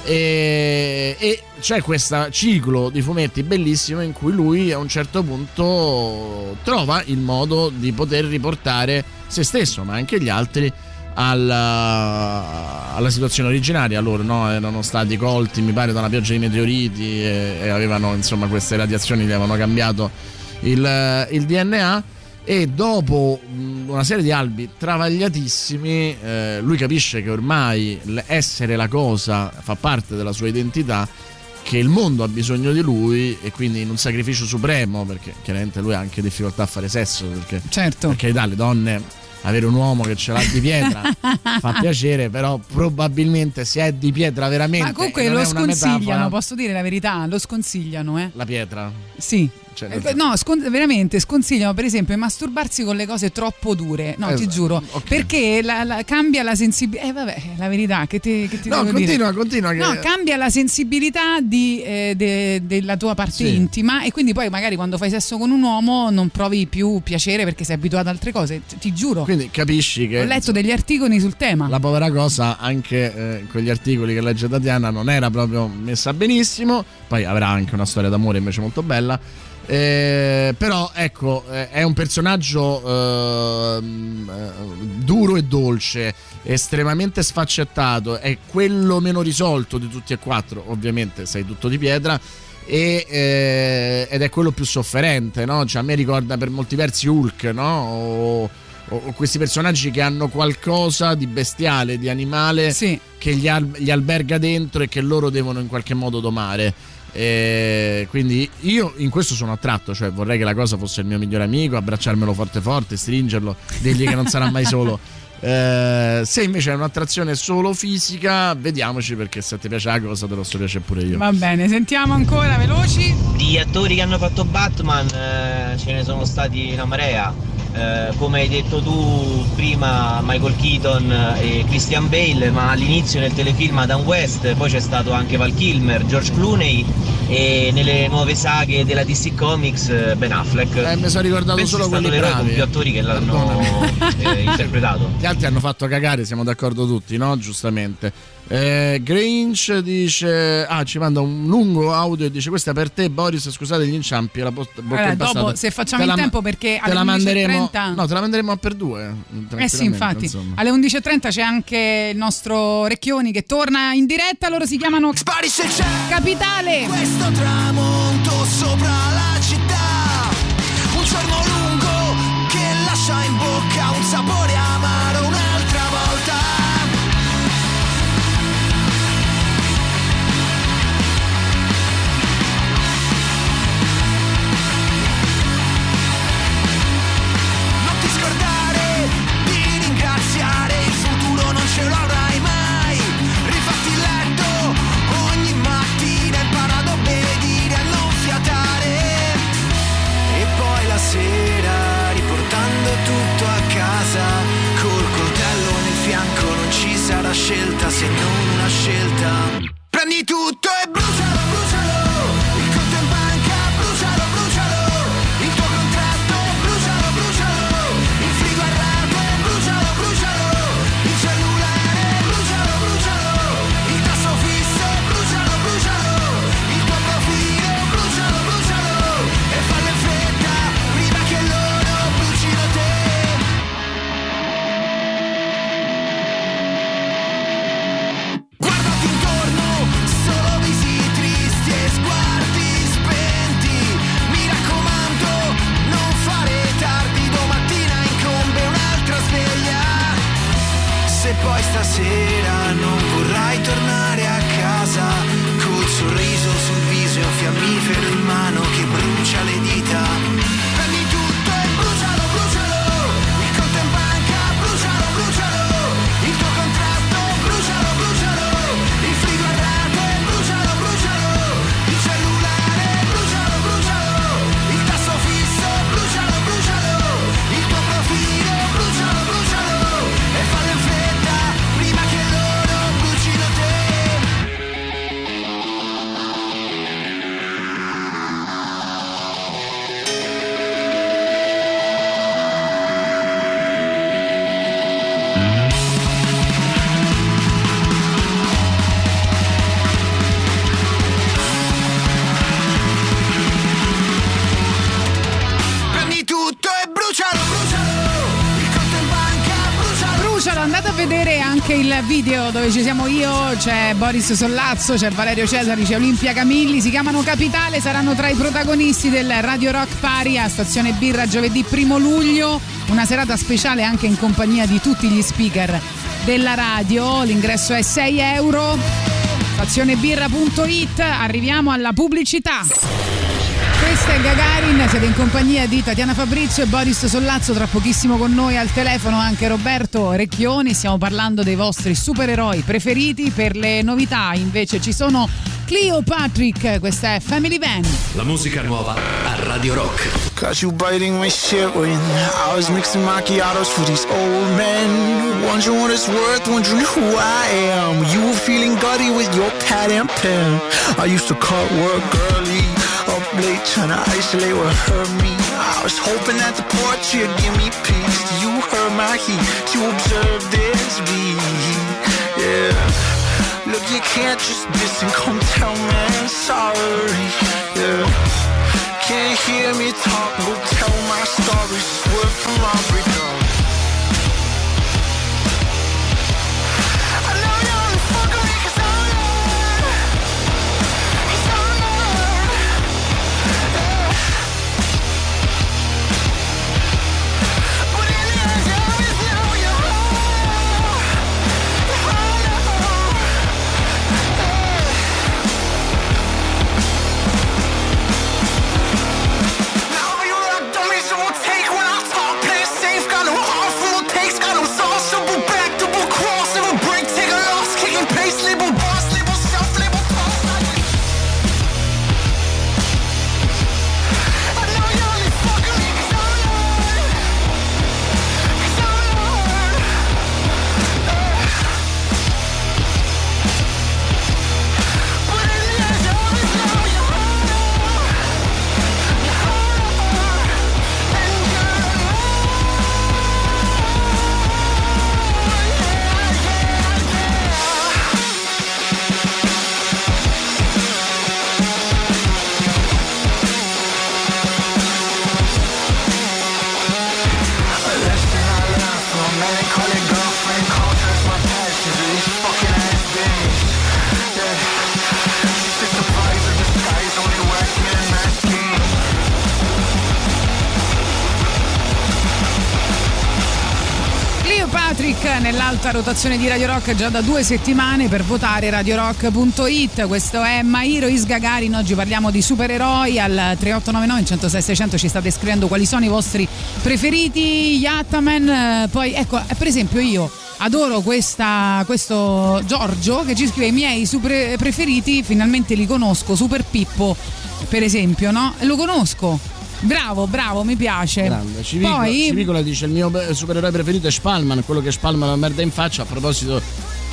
Speaker 4: e, e c'è questo ciclo di fumetti bellissimo in cui lui a un certo punto trova il modo di poter riportare se stesso ma anche gli altri alla, alla situazione originaria loro no? erano stati colti mi pare da una pioggia di meteoriti e, e avevano insomma queste radiazioni gli avevano cambiato il, il DNA e dopo mh, una serie di albi travagliatissimi eh, lui capisce che ormai essere la cosa fa parte della sua identità che il mondo ha bisogno di lui e quindi in un sacrificio supremo perché chiaramente lui ha anche difficoltà a fare sesso perché
Speaker 3: certo
Speaker 4: perché dà le donne avere un uomo che ce l'ha di pietra *laughs* fa piacere però probabilmente se è di pietra veramente
Speaker 3: Ma comunque lo sconsigliano,
Speaker 4: metafora,
Speaker 3: posso dire la verità, lo sconsigliano, eh.
Speaker 4: la pietra
Speaker 3: Sì.
Speaker 4: Cioè,
Speaker 3: Eh, No, scon- veramente sconsigliano per esempio masturbarsi con le cose troppo dure. No, ti
Speaker 4: Esatto,
Speaker 3: giuro.
Speaker 4: ok.
Speaker 3: Perché la- la- cambia la sensibilità. Eh, vabbè, la verità, che ti, che ti
Speaker 4: no continua
Speaker 3: dire?
Speaker 4: continua che
Speaker 3: No, cambia la sensibilità di, eh, de- della tua parte
Speaker 4: Sì.
Speaker 3: intima e quindi poi magari quando fai sesso con un uomo non provi più piacere perché sei abituato ad altre cose. Ti, ti giuro.
Speaker 4: quindi capisci che
Speaker 3: Ho letto degli articoli sul tema.
Speaker 4: la povera cosa anche eh, gli articoli che legge Tatiana non era proprio messa benissimo poi avrà anche una storia d'amore invece molto bella Eh, però ecco, eh, è un personaggio ehm, eh, duro e dolce, estremamente sfaccettato, è quello meno risolto di tutti e quattro, ovviamente sei tutto di pietra. e, eh, ed è quello più sofferente, no? Cioè, a me ricorda per molti versi Hulk, no? O, o- questi personaggi che hanno qualcosa di bestiale, di animale che gli, al- gli alberga dentro e che loro devono in qualche modo domare. E quindi io in questo sono attratto, cioè vorrei che la cosa fosse il mio migliore amico, abbracciarmelo forte forte, stringerlo, dirgli che non sarà mai solo. *laughs* Eh, se invece è un'attrazione solo fisica, vediamoci perché se ti piace la cosa te lo so piace pure io.
Speaker 3: Va bene, sentiamo ancora veloci.
Speaker 18: Di attori che hanno fatto Batman eh, ce ne sono stati una marea. Eh, come hai detto tu prima Michael Keaton e Christian Bale ma all'inizio nel telefilm Adam West poi c'è stato anche Val Kilmer, George Clooney e nelle nuove saghe della DC Comics eh, Ben Affleck
Speaker 4: Eh, mi sono ricordato
Speaker 18: Penso
Speaker 4: solo quelli
Speaker 18: l'eroe con
Speaker 4: bravi.
Speaker 18: più attori che l'hanno eh, interpretato *laughs*
Speaker 4: Gli altri hanno fatto cagare, siamo d'accordo tutti, no? Giustamente. Eh, Grange dice: Ah, ci manda un lungo audio e dice: Questa è per te, Boris. Scusate gli inciampi. La bocca
Speaker 3: Allora,
Speaker 4: impastata."
Speaker 3: dopo, se facciamo
Speaker 4: Te
Speaker 3: in
Speaker 4: la-
Speaker 3: tempo, perché
Speaker 4: te la
Speaker 3: alle
Speaker 4: manderemo.
Speaker 3: 11.30
Speaker 4: No, te la manderemo a per due.
Speaker 3: Eh sì,
Speaker 4: tranquillamente,
Speaker 3: infatti.
Speaker 4: insomma.
Speaker 3: Alle 11.30 c'è anche il nostro Recchioni che torna in diretta. Loro si chiamano
Speaker 7: Sparisce
Speaker 3: Capitale.
Speaker 7: Questo tramonto sopra la scelta se non una scelta. Prendi tutto e brucialo, poi il
Speaker 3: video dove ci siamo io, c'è Boris Sollazzo, c'è Valerio Cesari, c'è Olimpia Camilli, si chiamano Capitale, saranno tra i protagonisti del Radio Rock Pari a Stazione Birra giovedì 1 luglio, una serata speciale anche in compagnia di tutti gli speaker della radio, l'ingresso è 6 euro, stazionebirra.it, arriviamo alla pubblicità. Questa è Gagarin, siete in compagnia di Tatiana Fabrizio e Boris Sollazzo, tra pochissimo con noi al telefono anche Roberto Recchioni, stiamo parlando dei vostri supereroi preferiti, per le novità invece ci sono Cleo Patrick, questa è Family Van.
Speaker 1: La musica nuova a Radio Rock.
Speaker 19: Got you biting my shit when I was mixing macchiatos for these old men. Wondering what it's worth, wondering who I am. You were feeling gutty with your pad and pen. I used to cut work early, blade Trying to isolate what hurt me. I was hoping that the portrait give me peace. You heard my heat, you observed this beat. Yeah. Look, you can't just diss and come tell me I'm sorry. Yeah. Can't hear me talk, but tell my story Swear from my breakup
Speaker 3: nell'alta rotazione di Radio Rock già da due settimane per votare radiorock.it. Questo è Mairo Is Gagarin. Oggi parliamo di supereroi. Al 3899 106 600 ci state scrivendo quali sono i vostri preferiti. Yattaman. eh, Poi, ecco, eh, per esempio, io adoro questa, questo Giorgio che ci scrive i miei super preferiti. Finalmente li conosco. Super Pippo, per esempio, no? Lo conosco. Bravo, bravo, mi piace.
Speaker 4: Grande. Civicola,
Speaker 3: Poi,
Speaker 4: Civicola dice il mio supereroe preferito è Spalman, quello che Spalman la merda in faccia. A proposito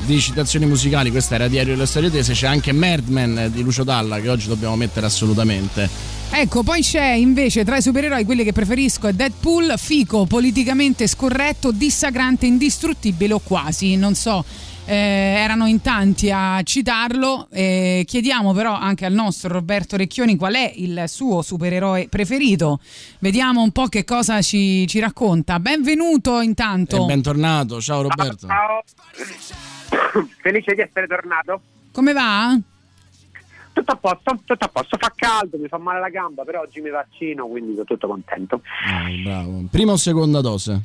Speaker 4: di citazioni musicali, questa era Diario delle Storie Tese, c'è anche Merdman di Lucio Dalla che oggi dobbiamo mettere assolutamente.
Speaker 3: Ecco, poi c'è invece tra i supereroi quelli che preferisco è Deadpool, fico, politicamente scorretto, dissacrante, indistruttibile o quasi, non so. Eh, erano in tanti a citarlo. eh, chiediamo però anche al nostro Roberto Recchioni qual è il suo supereroe preferito. Vediamo un po' che cosa ci, ci racconta. Benvenuto intanto.
Speaker 4: E bentornato, ciao Roberto.
Speaker 20: Ciao. *coughs* Felice di essere tornato.
Speaker 3: Come va?
Speaker 20: Tutto a posto, tutto a posto. Fa caldo, mi fa male la gamba, però oggi mi vaccino, quindi sono tutto contento.
Speaker 4: Ah, bravo. Prima o seconda dose?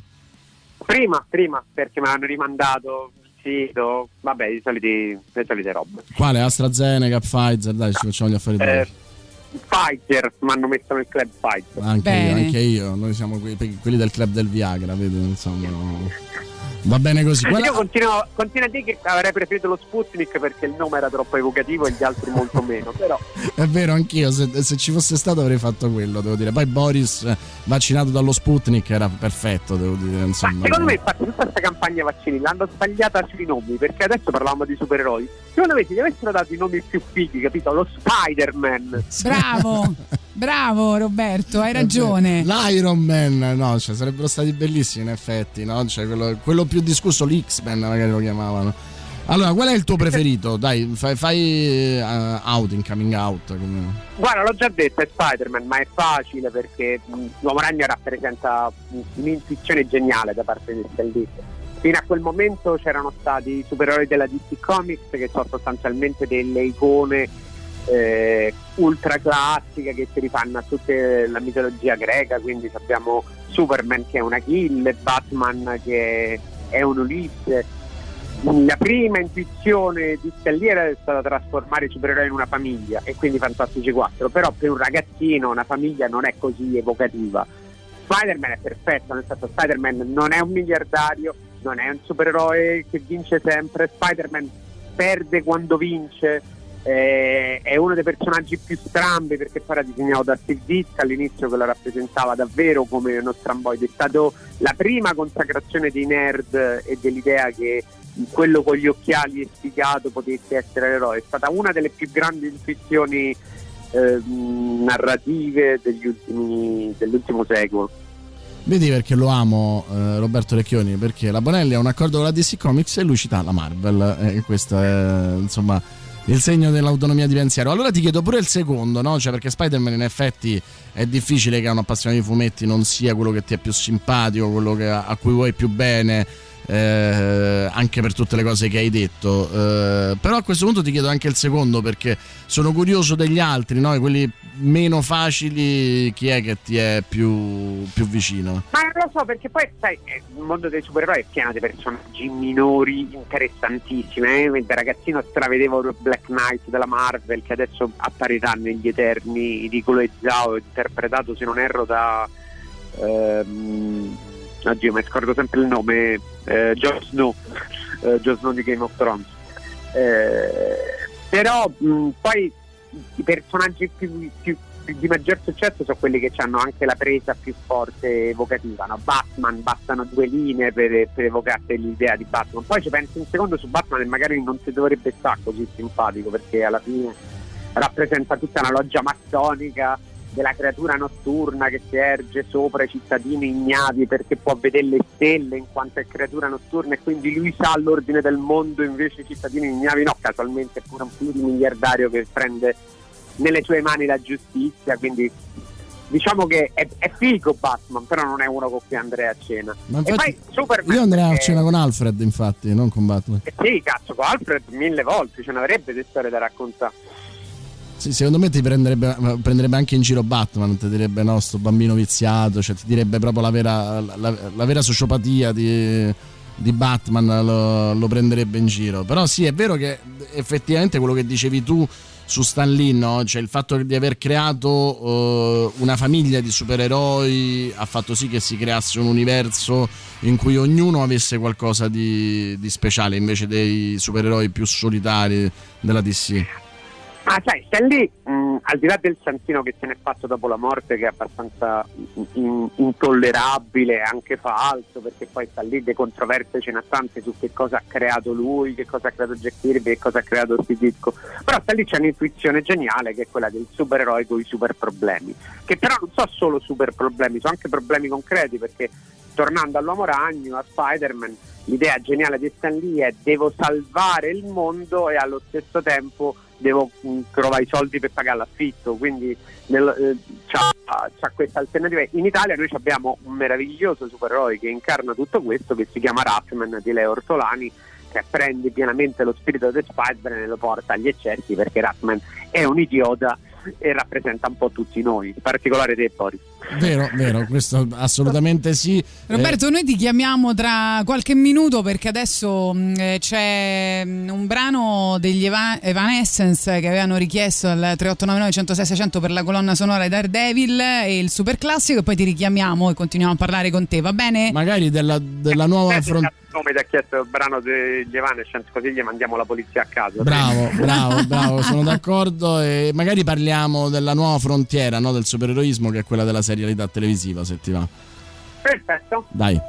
Speaker 20: Prima, prima, perché mi hanno rimandato il sito, vabbè, i soliti, le solite robe.
Speaker 4: Quale? AstraZeneca, Pfizer? Dai, ci facciamo gli affari
Speaker 20: Eh. Pfizer, mi hanno messo nel club Pfizer.
Speaker 4: Anche io, anche io, noi siamo que- quelli del club del Viagra, vedi? Insomma, no. *laughs* va bene così. Qual è-
Speaker 20: Io continuo, continuo a dire che avrei preferito lo Sputnik perché il nome era troppo evocativo e gli altri molto *laughs* meno, però
Speaker 4: È vero, anch'io, se, se ci fosse stato avrei fatto quello, devo dire. Poi Boris, vaccinato dallo Sputnik, era perfetto, devo dire. Insomma,
Speaker 20: Secondo me, infatti, tutta questa campagna vaccini l'hanno sbagliata sui nomi perché adesso parlavamo di supereroi. Secondo me, se gli avessero dato i nomi più fighi, capito? Lo Spider-Man.
Speaker 3: Bravo, *laughs* bravo Roberto, hai ragione.
Speaker 4: L'Iron Man, no, cioè, sarebbero stati bellissimi in effetti, no? Cioè, quello, quello più discusso, l'X-Men magari lo chiamavano. Allora, qual è il tuo preferito? Dai, fai, fai eh, outing, coming out. come-
Speaker 20: Guarda, l'ho già detto, è Spider-Man, ma è facile perché mh, l'uomo ragno rappresenta un'intuizione geniale da parte di Lee. Fino a quel momento c'erano stati i supereroi della DC Comics che sono sostanzialmente delle icone eh, ultra classiche che si rifanno a tutta la mitologia greca, quindi abbiamo Superman che è una kill, Batman che è un Ulisse. La prima intuizione di Stan Lee era stata trasformare i supereroi in una famiglia e quindi Fantastici 4, però per un ragazzino una famiglia non è così evocativa. Spider-Man è perfetto, nel senso Spider-Man non è un miliardario, non è un supereroe che vince sempre, Spider-Man perde quando vince, eh, è uno dei personaggi più strambi perché poi era disegnato da Steve all'inizio che lo rappresentava davvero come uno stramboide, è stato la prima consacrazione dei nerd e dell'idea che quello con gli occhiali e sfigato potesse essere l'eroe, è stata una delle più grandi intuizioni ehm, narrative ultimi, dell'ultimo secolo.
Speaker 4: Vedi perché lo amo eh, Roberto Recchioni? Perché la Bonelli ha un accordo con la DC Comics e lui cita la Marvel. E questo è insomma il segno dell'autonomia di pensiero. Allora ti chiedo pure il secondo, no? Cioè, perché Spider-Man in effetti è difficile che a una passione di fumetti non sia quello che ti è più simpatico, quello che- a cui vuoi più bene. Eh, anche per tutte le cose che hai detto Eh, però a questo punto ti chiedo anche il secondo perché sono curioso degli altri no? quelli meno facili chi è che ti è più, più vicino
Speaker 20: Ma non lo so perché poi sai, eh, il mondo dei supereroi è pieno di personaggi minori interessantissimi. eh. Da ragazzino stravedevo Black Knight della Marvel che adesso apparirà negli Eterni di e Zhao, interpretato se non erro da... Ehm, oddio, mi scordo sempre il nome, eh, Jon Snow, eh, Jon Snow di Game of Thrones. Eh, però mh, poi i personaggi più, più- più di maggior successo sono quelli che hanno anche la presa più forte evocativa. no? Batman, bastano due linee per, per evocarti l'idea di Batman. Poi ci pensi un secondo su Batman e magari non si dovrebbe stare così simpatico perché alla fine rappresenta tutta una loggia massonica della creatura notturna che si erge sopra i cittadini ignati perché può vedere le stelle in quanto è creatura notturna e quindi lui sa l'ordine del mondo invece i cittadini ignavi no, casualmente è pure un plurimiliardario che prende nelle sue mani la giustizia quindi diciamo che è, è figo Batman però non è uno con cui andrei a cena.
Speaker 4: Ma infatti io andrei a cena con Alfred infatti non con Batman.
Speaker 20: Eh sì cazzo con Alfred mille volte ce ne avrebbe di storie da raccontare
Speaker 4: Sì, secondo me ti prenderebbe, prenderebbe anche in giro Batman, ti direbbe no, sto bambino viziato, cioè ti direbbe proprio la vera, la, la vera sociopatia di, di Batman lo, lo prenderebbe in giro. Però sì, è vero che effettivamente quello che dicevi tu su Stan Lee, no? cioè il fatto di aver creato eh, una famiglia di supereroi ha fatto sì che si creasse un universo in cui ognuno avesse qualcosa di, di speciale invece dei supereroi più solitari della DC.
Speaker 20: Ma sai, Stan Lee, mh, al di là del santino che se n'è fatto dopo la morte, che è abbastanza in- intollerabile e anche falso, perché poi sta lì le controversie ce n'ha tante su che cosa ha creato lui, che cosa ha creato Jack Kirby, che cosa ha creato Steve Ditko. Però sta lì c'è un'intuizione geniale che è quella del supereroe con i super problemi, che però non sono solo super problemi, sono anche problemi concreti, perché tornando all'uomo ragno, a Spider-Man, l'idea geniale di Stan Lee è devo salvare il mondo e allo stesso tempo devo mh, trovare i soldi per pagare l'affitto, quindi nel- eh, c'ha, c'ha questa alternativa. In Italia noi abbiamo un meraviglioso supereroe che incarna tutto questo, che si chiama Ratman di Leo Ortolani, che prende pienamente lo spirito di Spider-Man e lo porta agli eccessi perché Ratman è un idiota e rappresenta un po' tutti noi, in particolare te Boris.
Speaker 4: Vero, vero, questo assolutamente sì.
Speaker 3: Roberto, noi ti chiamiamo tra qualche minuto perché adesso mh, eh, c'è mh, un brano degli Eva- Evanescence che avevano richiesto al 3899 106 600 per la colonna sonora di Daredevil e il super classico e poi ti richiamiamo e continuiamo a parlare con te, va bene?
Speaker 4: Magari della, della nuova frontiera.
Speaker 20: Come ti ha chiesto il brano degli Evanescence, così gli mandiamo la polizia a casa.
Speaker 4: Bravo, bravo, bravo, sono d'accordo e magari parliamo della nuova frontiera no, del supereroismo che è quella della serialità televisiva, se ti va.
Speaker 20: Perfetto.
Speaker 4: Dai.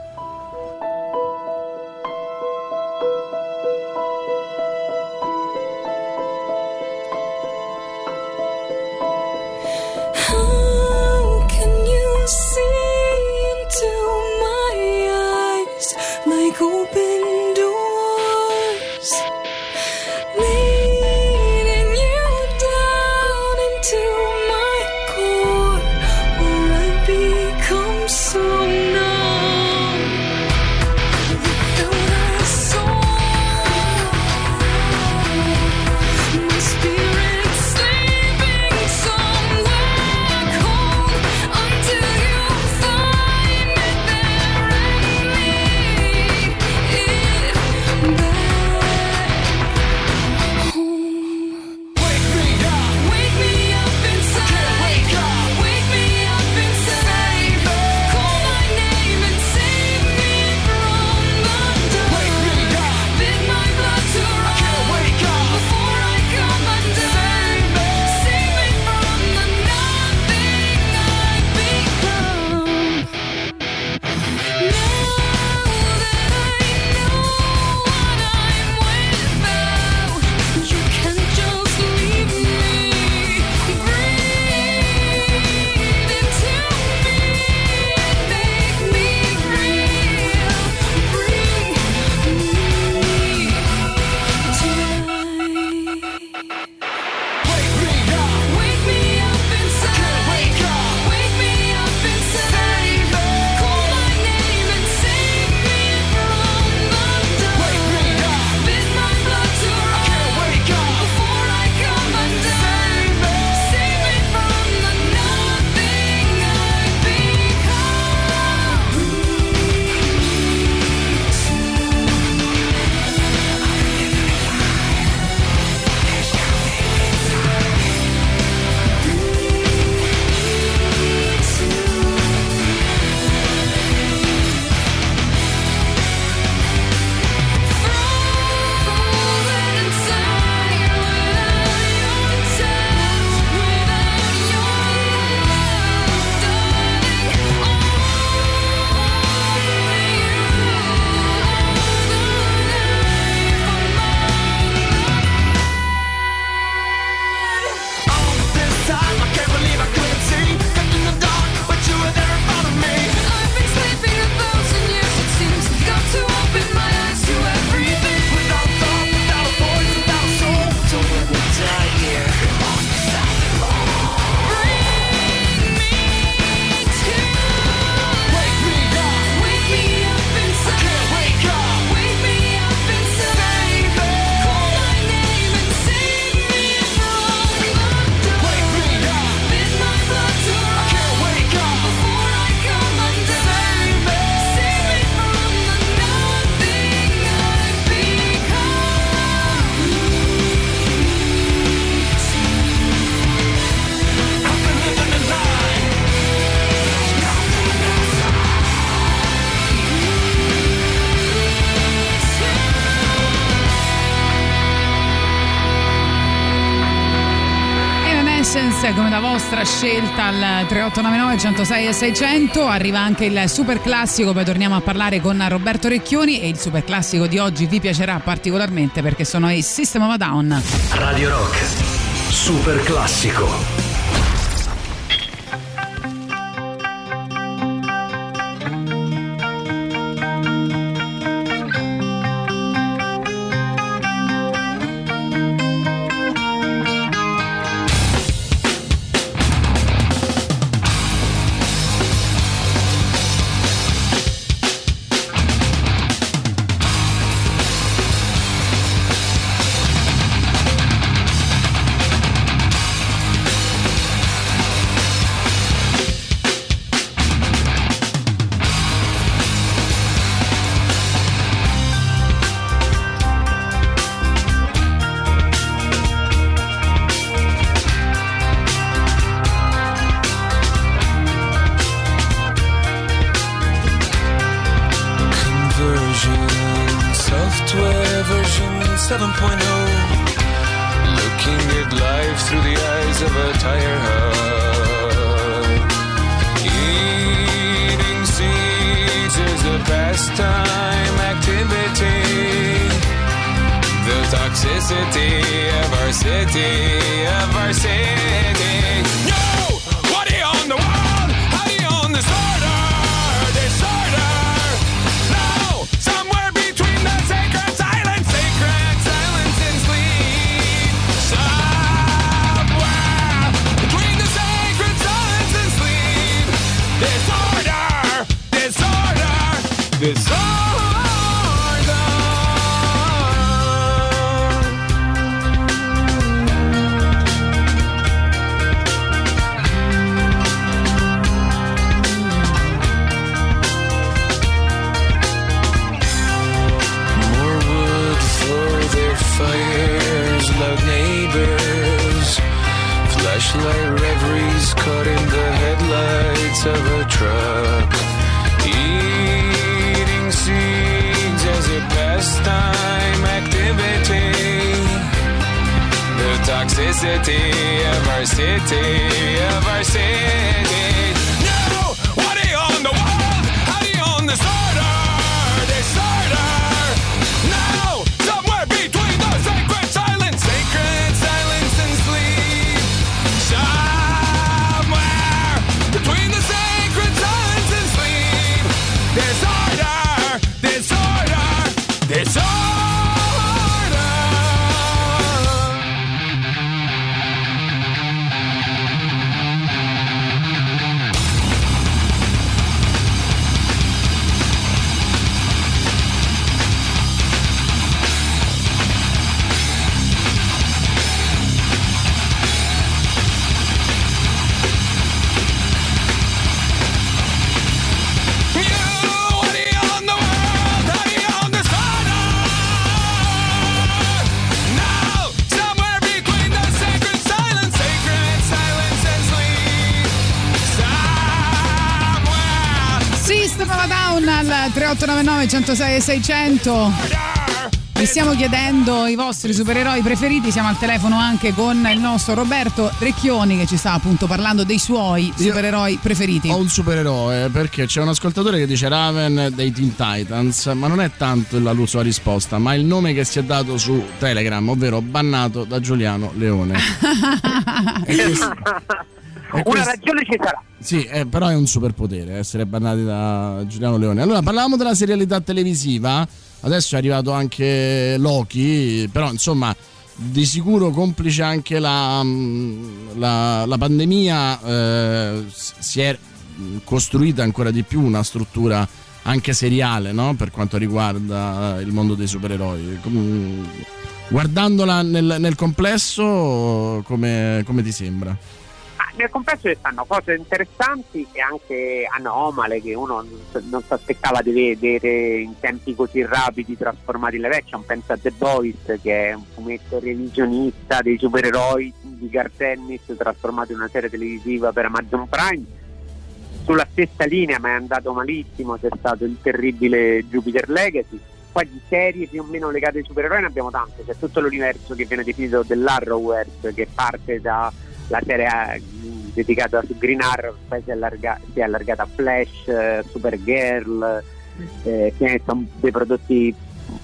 Speaker 3: Al 3899 106 e 600 arriva anche il super classico poi torniamo a parlare con Roberto Recchioni e il super classico di oggi vi piacerà particolarmente perché sono i System of a Down
Speaker 1: Radio Rock. Super classico.
Speaker 8: The of a tire hub. Eating seeds is a pastime activity. The toxicity of our city, of our city. Flashlight reveries caught in the headlights of a truck. Eating seeds as a pastime activity. The toxicity of our city, of our city.
Speaker 3: 3899 106 e 600 vi stiamo chiedendo i vostri supereroi preferiti, siamo al telefono anche con il nostro Roberto Recchioni che ci sta appunto parlando dei suoi supereroi preferiti.
Speaker 4: Ho un supereroe perché c'è un ascoltatore che dice Raven dei Teen Titans, ma non è tanto la sua risposta, ma il nome che si è dato su Telegram, ovvero bannato da Giuliano Leone. E e
Speaker 20: Una ragione ci sarà.
Speaker 4: Sì, eh, però è un superpotere essere bannati da Giuliano Leone. Allora, parlavamo della serialità televisiva, adesso è arrivato anche Loki, però insomma, di sicuro complice anche la, mm, la- la pandemia, eh, si è costruita ancora di più una struttura anche seriale no? per quanto riguarda il mondo dei supereroi. Guardandola nel, nel complesso, come, come ti sembra?
Speaker 20: Nel complesso ci stanno cose interessanti e anche anomale che uno non si aspettava di vedere in tempi così rapidi trasformati in live action. Pensa a The Boys che è un fumetto revisionista dei supereroi di Garth Ennis trasformato in una serie televisiva per Amazon Prime. Sulla stessa linea ma è andato malissimo c'è stato il terribile Jupiter Legacy. Poi di serie più o meno legate ai supereroi ne abbiamo tante, c'è tutto l'universo che viene definito dell'Arrowverse che parte da la serie eh, dedicata su Green Arrow poi si è, allarga- si è allargata a Flash, eh, Supergirl, eh, che sono dei prodotti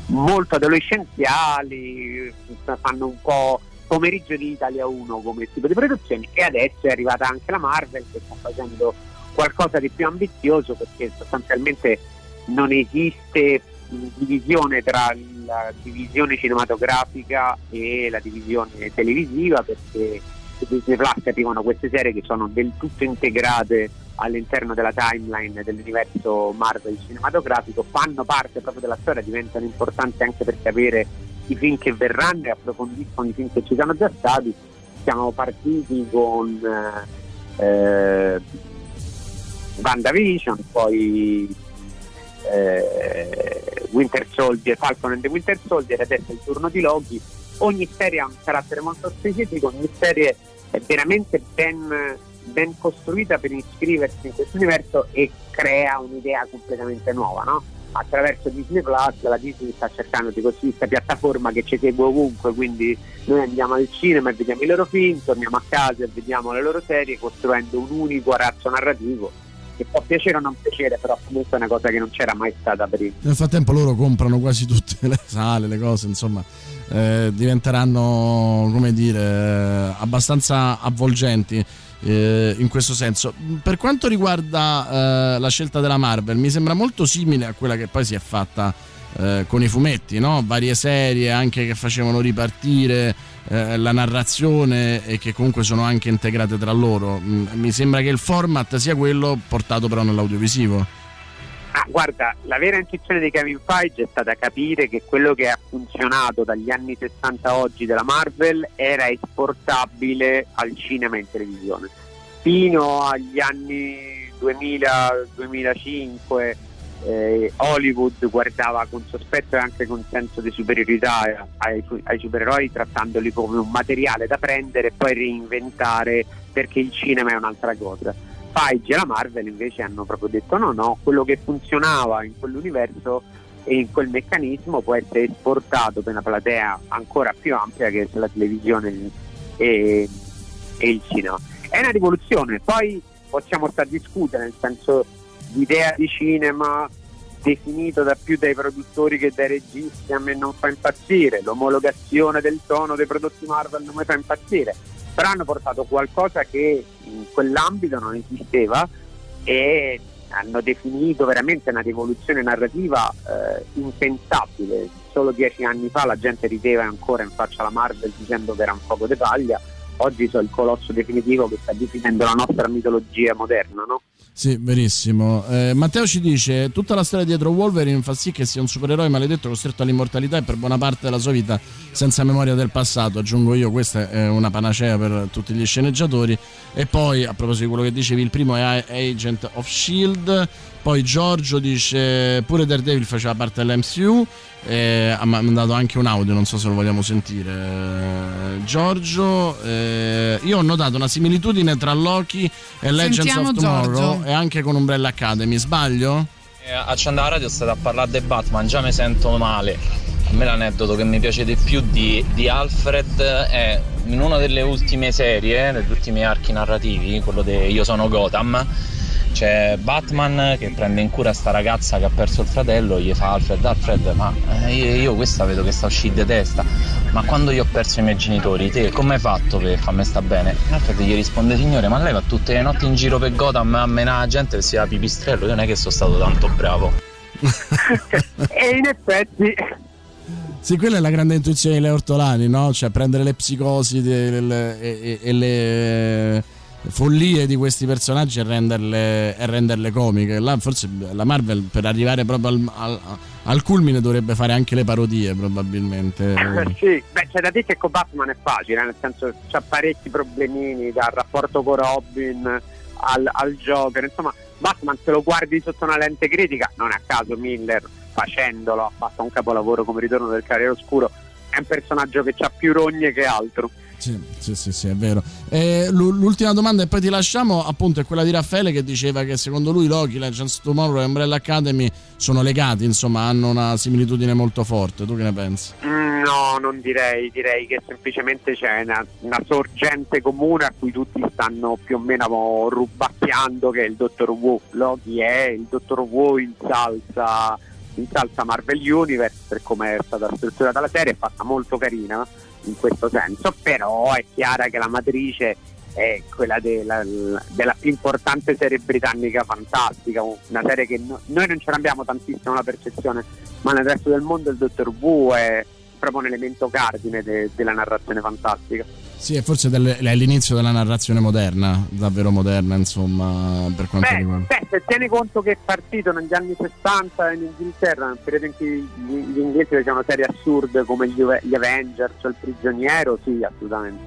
Speaker 20: molto adolescenziali, fanno un po' pomeriggio di Italia 1 come tipo di produzioni e adesso è arrivata anche la Marvel che sta facendo qualcosa di più ambizioso perché sostanzialmente non esiste mh, divisione tra la divisione cinematografica e la divisione televisiva perché su Disney Plus arrivano queste serie che sono del tutto integrate all'interno della timeline dell'universo Marvel cinematografico, fanno parte proprio della storia, diventano importanti anche per capire i film che verranno e approfondiscono i film che ci sono già stati. Siamo partiti con eh, WandaVision, poi eh, Winter Soldier, Falcon and the Winter Soldier, adesso è il turno di Loki. Ogni serie ha un carattere molto specifico, ogni serie è veramente ben, ben costruita per iscriversi in questo universo e crea un'idea completamente nuova, no? Attraverso Disney Plus la Disney sta cercando di costruire questa piattaforma che ci segue ovunque, quindi noi andiamo al cinema e vediamo i loro film, torniamo a casa e vediamo le loro serie costruendo un unico arazzo narrativo che può piacere o non piacere, però comunque è una cosa che non c'era mai stata prima.
Speaker 4: Nel frattempo loro comprano quasi tutte le sale, le cose, insomma, eh, diventeranno, come dire, eh, abbastanza avvolgenti eh, in questo senso. Per quanto riguarda eh, la scelta della Marvel, mi sembra molto simile a quella che poi si è fatta con i fumetti, no? varie serie anche che facevano ripartire eh, la narrazione e che comunque sono anche integrate tra loro. Mm, mi sembra che il format sia quello portato però nell'audiovisivo.
Speaker 20: Ah, guarda, la vera intuizione di Kevin Feige è stata capire che quello che ha funzionato dagli anni 60 a oggi della Marvel era esportabile al cinema e in televisione. Fino agli anni 2000-2005 eh, Hollywood guardava con sospetto e anche con senso di superiorità ai, ai supereroi trattandoli come un materiale da prendere e poi reinventare perché il cinema è un'altra cosa. Feige e la Marvel invece hanno proprio detto no, no, quello che funzionava in quell'universo e in quel meccanismo può essere esportato per una platea ancora più ampia che la televisione e, e il cinema. È una rivoluzione, poi possiamo stare a discutere, nel senso l'idea di cinema definito da più dai produttori che dai registi a me non fa impazzire, l'omologazione del tono dei prodotti Marvel non mi fa impazzire, però hanno portato qualcosa che in quell'ambito non esisteva e hanno definito veramente una rivoluzione narrativa eh, impensabile. Solo dieci anni fa la gente rideva ancora in faccia alla Marvel dicendo che era un fuoco di paglia, oggi sono il colosso definitivo che sta definendo la nostra mitologia moderna, no?
Speaker 4: Sì, verissimo. Eh, Matteo ci dice: tutta la storia dietro Wolverine fa sì che sia un supereroe maledetto costretto all'immortalità e per buona parte della sua vita senza memoria del passato. Aggiungo io, questa è una panacea per tutti gli sceneggiatori. E poi, a proposito di quello che dicevi, il primo è Agent of Shield. Poi Giorgio dice: pure Daredevil faceva parte dell'MCU. Eh, ha mandato anche un audio, non so se lo vogliamo sentire. Eh, Giorgio, eh, io ho notato una similitudine tra Loki e Legends
Speaker 3: Sentiamo
Speaker 4: of Tomorrow
Speaker 3: Giorgio.
Speaker 4: e anche con Umbrella Academy, sbaglio?
Speaker 21: Eh, Accendo la radio state a parlare di Batman, già mi sento male. A me l'aneddoto che mi piace di più di, di Alfred è in una delle ultime serie, degli ultimi archi narrativi, quello di Io sono Gotham, c'è Batman che prende in cura sta ragazza che ha perso il fratello, gli fa Alfred, Alfred, ma eh, io, io questa vedo che sta uscendo di testa, ma quando io ho perso i miei genitori, te come hai fatto per farmi sta bene? Alfred gli risponde, signore, ma lei va tutte le notti in giro per Gotham a menare la gente che sia pipistrello, io non è che sono stato tanto bravo. *laughs*
Speaker 20: e in effetti
Speaker 4: Sì, quella è la grande intuizione di Leo Ortolani, no? Cioè prendere le psicosi e le follie di questi personaggi e renderle, e renderle comiche. Là forse la Marvel per arrivare proprio al, al- al culmine dovrebbe fare anche le parodie probabilmente. *laughs*
Speaker 20: sì, beh, c'è da dire che con Batman è facile, nel senso c'ha parecchi problemini dal rapporto con Robin al, al Joker, insomma Batman se lo guardi sotto una lente critica, non a caso Miller facendolo, fatto un capolavoro come Ritorno del Cavaliere Oscuro, è un personaggio che ha più rogne che altro.
Speaker 4: Sì, sì, sì, sì, è vero. E l'u- l'ultima domanda e poi ti lasciamo, appunto, è quella di Raffaele che diceva che secondo lui Loki, Legends of Tomorrow e Umbrella Academy sono legati, insomma, hanno una similitudine molto forte. Tu che ne pensi?
Speaker 20: Mm, No, non direi, direi che semplicemente c'è una, una sorgente comune a cui tutti stanno più o meno rubacchiando che è il Dottor Wu. Loki è il Dottor Wu in salsa, in salsa Marvel Universe per come è stata strutturata la serie, è fatta molto carina in questo senso, però è chiara che la matrice è quella della, della più importante serie britannica fantastica, una serie che no- noi non ce l'abbiamo tantissimo la percezione, ma nel resto del mondo il Dottor Wu è proprio un elemento cardine de- della narrazione fantastica.
Speaker 4: Sì, e forse del- è l'inizio della narrazione moderna, davvero moderna, insomma, per quanto
Speaker 20: Beh,
Speaker 4: riguarda.
Speaker 20: beh, se tieni conto che è partito negli anni 60 in Inghilterra, nel periodo in cui gli, gli inglesi facevano serie assurde come gli, gli Avengers o il prigioniero, sì, assolutamente.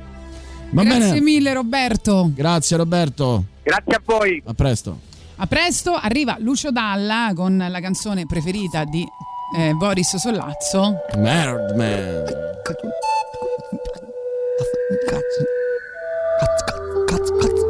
Speaker 4: Va
Speaker 3: Grazie
Speaker 4: bene.
Speaker 3: mille Roberto.
Speaker 4: Grazie Roberto.
Speaker 20: Grazie a voi.
Speaker 4: A presto.
Speaker 3: A presto, arriva Lucio Dalla con la canzone preferita di eh, Boris Sollazzo.
Speaker 4: Nerd man.
Speaker 7: Pronto,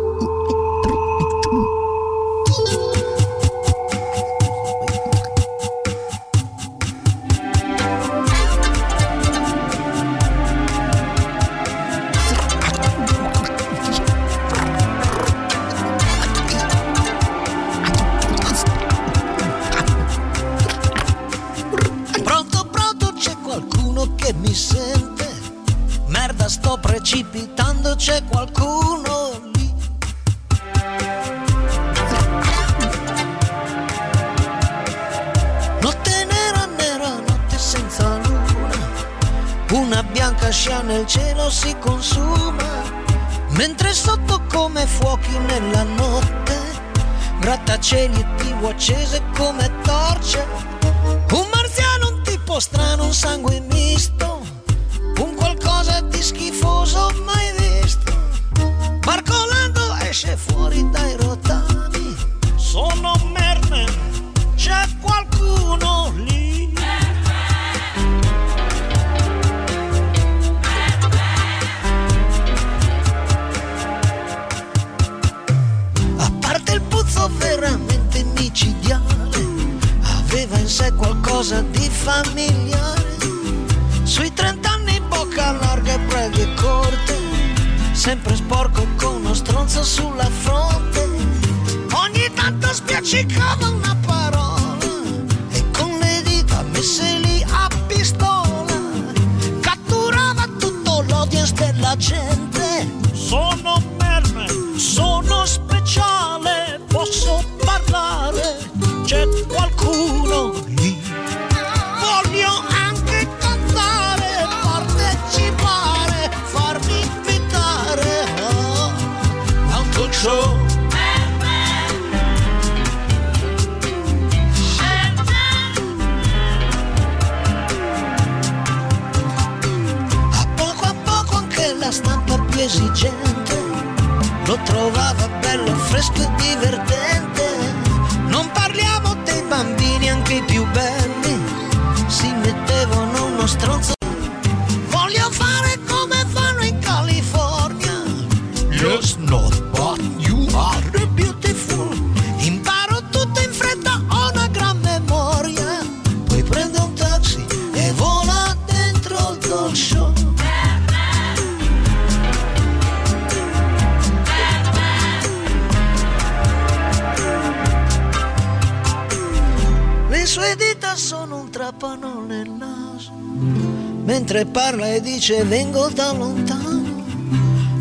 Speaker 7: e dice vengo da lontano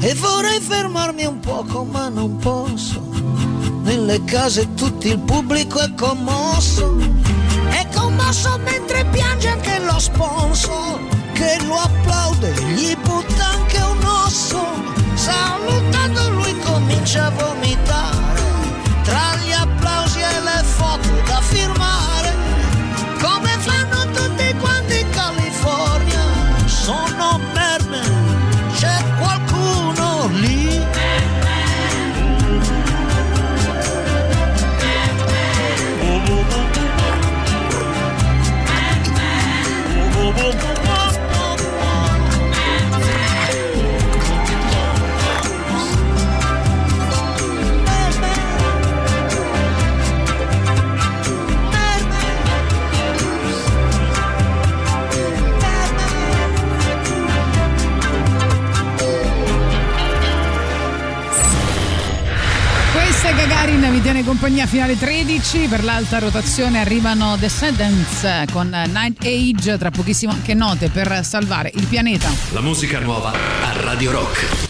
Speaker 7: e vorrei fermarmi un poco ma non posso. Nelle case tutto il pubblico è commosso,
Speaker 3: finale 13. Per l'alta rotazione arrivano Descendants con Night Age. Tra pochissimo anche note per salvare il pianeta.
Speaker 8: La musica nuova a Radio Rock.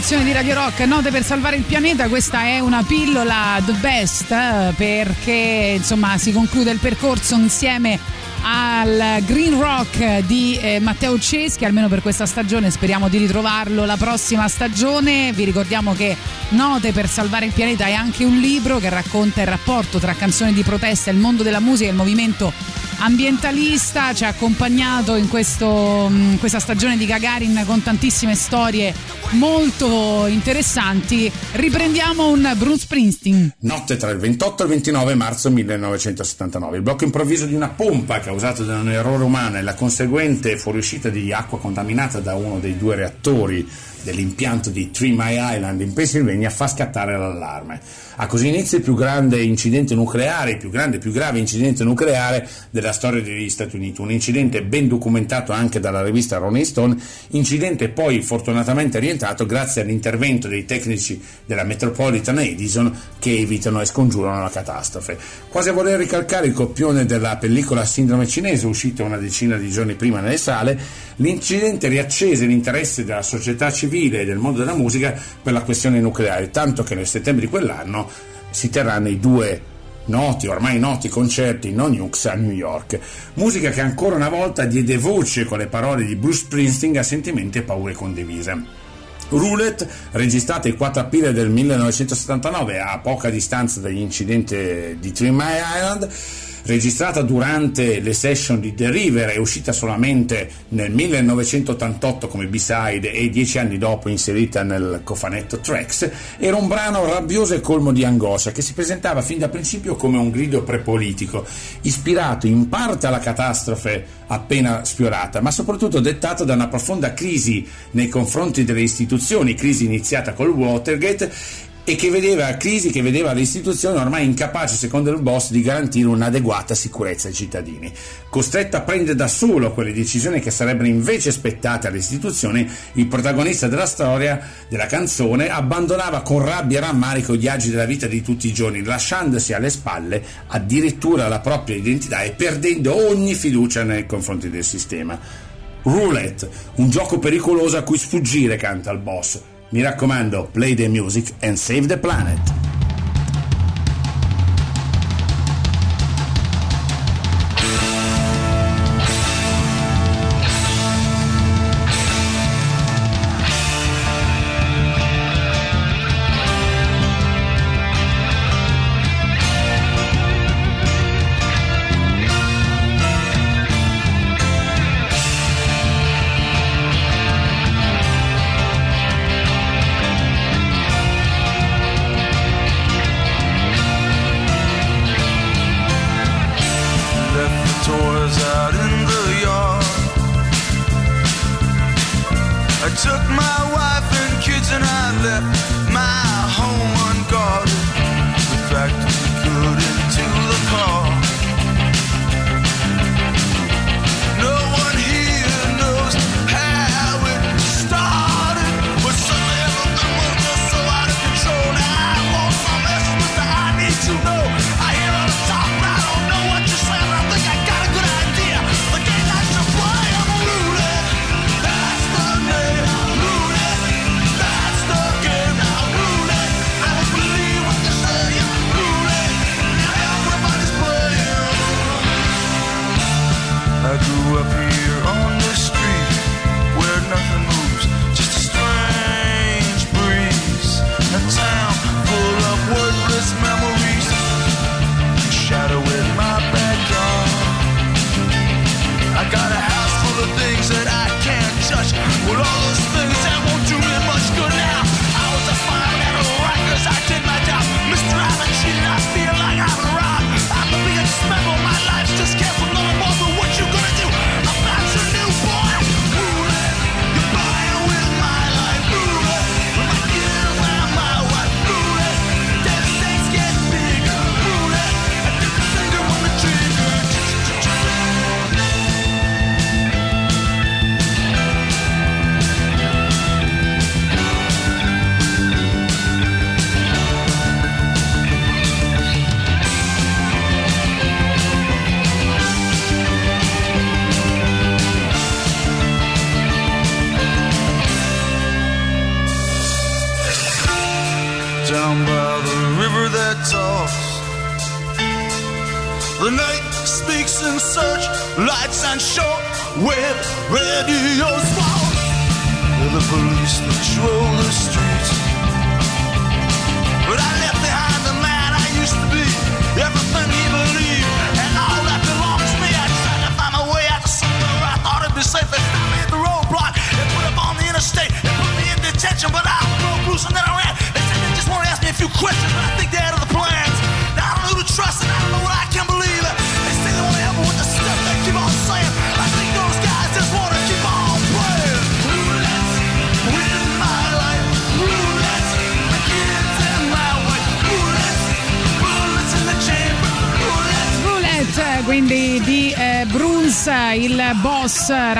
Speaker 3: Rotazione di Radio Rock. Note per salvare il pianeta. Questa è una pillola the best eh, perché insomma si conclude il percorso insieme al Green Rock di eh, Matteo Ceschi, almeno per questa stagione. Speriamo di ritrovarlo la prossima stagione. Vi ricordiamo che Note per salvare il pianeta è anche un libro che racconta il rapporto tra canzoni di protesta, il mondo della musica e il movimento ambientalista. Ci ha accompagnato in questo, in questa stagione di Gagarin con tantissime storie molto interessanti. Riprendiamo un Bruce Springsteen.
Speaker 22: Notte tra il 28 e il 29 marzo 1979. Il blocco improvviso di una pompa causato da un errore umano e la conseguente fuoriuscita di acqua contaminata da uno dei due reattori dell'impianto di Three Mile Island in Pennsylvania fa scattare l'allarme. Ha così inizio il più grande incidente nucleare, il più grande e più grave incidente nucleare della storia degli Stati Uniti. Un incidente ben documentato anche dalla rivista Rolling Stone, incidente poi fortunatamente rientrato grazie all'intervento dei tecnici della Metropolitan Edison che evitano e scongiurano la catastrofe. Quasi a voler ricalcare il copione della pellicola Sindrome cinese uscita una decina di giorni prima nelle sale, l'incidente riaccese l'interesse della società civile e del mondo della musica per la questione nucleare, tanto che nel settembre di quell'anno si terranno i due noti, ormai noti concerti non Nukes a New York. Musica che ancora una volta diede voce con le parole di Bruce Springsteen a sentimenti e paure condivise. Roulette, registrata il 4 aprile del 1979 a poca distanza dall'incidente di Three Mile Island, registrata durante le session di The River è uscita solamente nel 1988 come B-side e dieci anni dopo inserita nel cofanetto Tracks, era un brano rabbioso e colmo di angoscia che si presentava fin da principio come un grido prepolitico, ispirato in parte alla catastrofe appena sfiorata, ma soprattutto dettato da una profonda crisi nei confronti delle istituzioni, crisi iniziata col Watergate e che vedeva crisi che vedeva le istituzioni ormai incapaci, secondo il boss, di garantire un'adeguata sicurezza ai cittadini. Costretto a prendere da solo quelle decisioni che sarebbero invece spettate alle istituzioni, il protagonista della storia della canzone abbandonava con rabbia e rammarico gli agi della vita di tutti i giorni, lasciandosi alle spalle addirittura la propria identità e perdendo ogni fiducia nei confronti del sistema. Roulette, un gioco pericoloso a cui sfuggire, canta il boss. Mi raccomando, play the music and save the planet.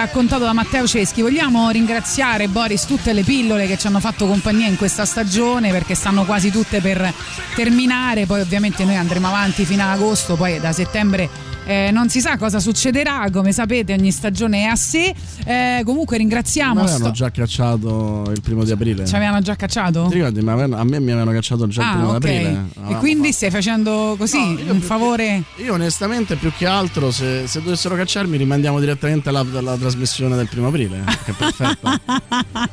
Speaker 3: Raccontato da Matteo Ceschi. Vogliamo ringraziare Boris tutte le pillole che ci hanno fatto compagnia in questa stagione perché stanno quasi tutte per terminare, poi ovviamente noi andremo avanti fino ad agosto, poi da settembre eh, non si sa cosa succederà, come sapete ogni stagione è a sé. Eh, comunque ringraziamo...
Speaker 4: Mi avevano
Speaker 3: sto-
Speaker 4: già cacciato il primo di aprile.
Speaker 3: Ci avevano già cacciato?
Speaker 4: Ti ricordi? Ma a me mi avevano cacciato già il
Speaker 3: Ah,
Speaker 4: primo
Speaker 3: ok.
Speaker 4: di aprile.
Speaker 3: E
Speaker 4: Avevamo
Speaker 3: quindi stai facendo così un favore.
Speaker 4: Io onestamente più che altro se, se dovessero cacciarmi rimandiamo direttamente la, la trasmissione del primo aprile. Che è perfetta. *laughs*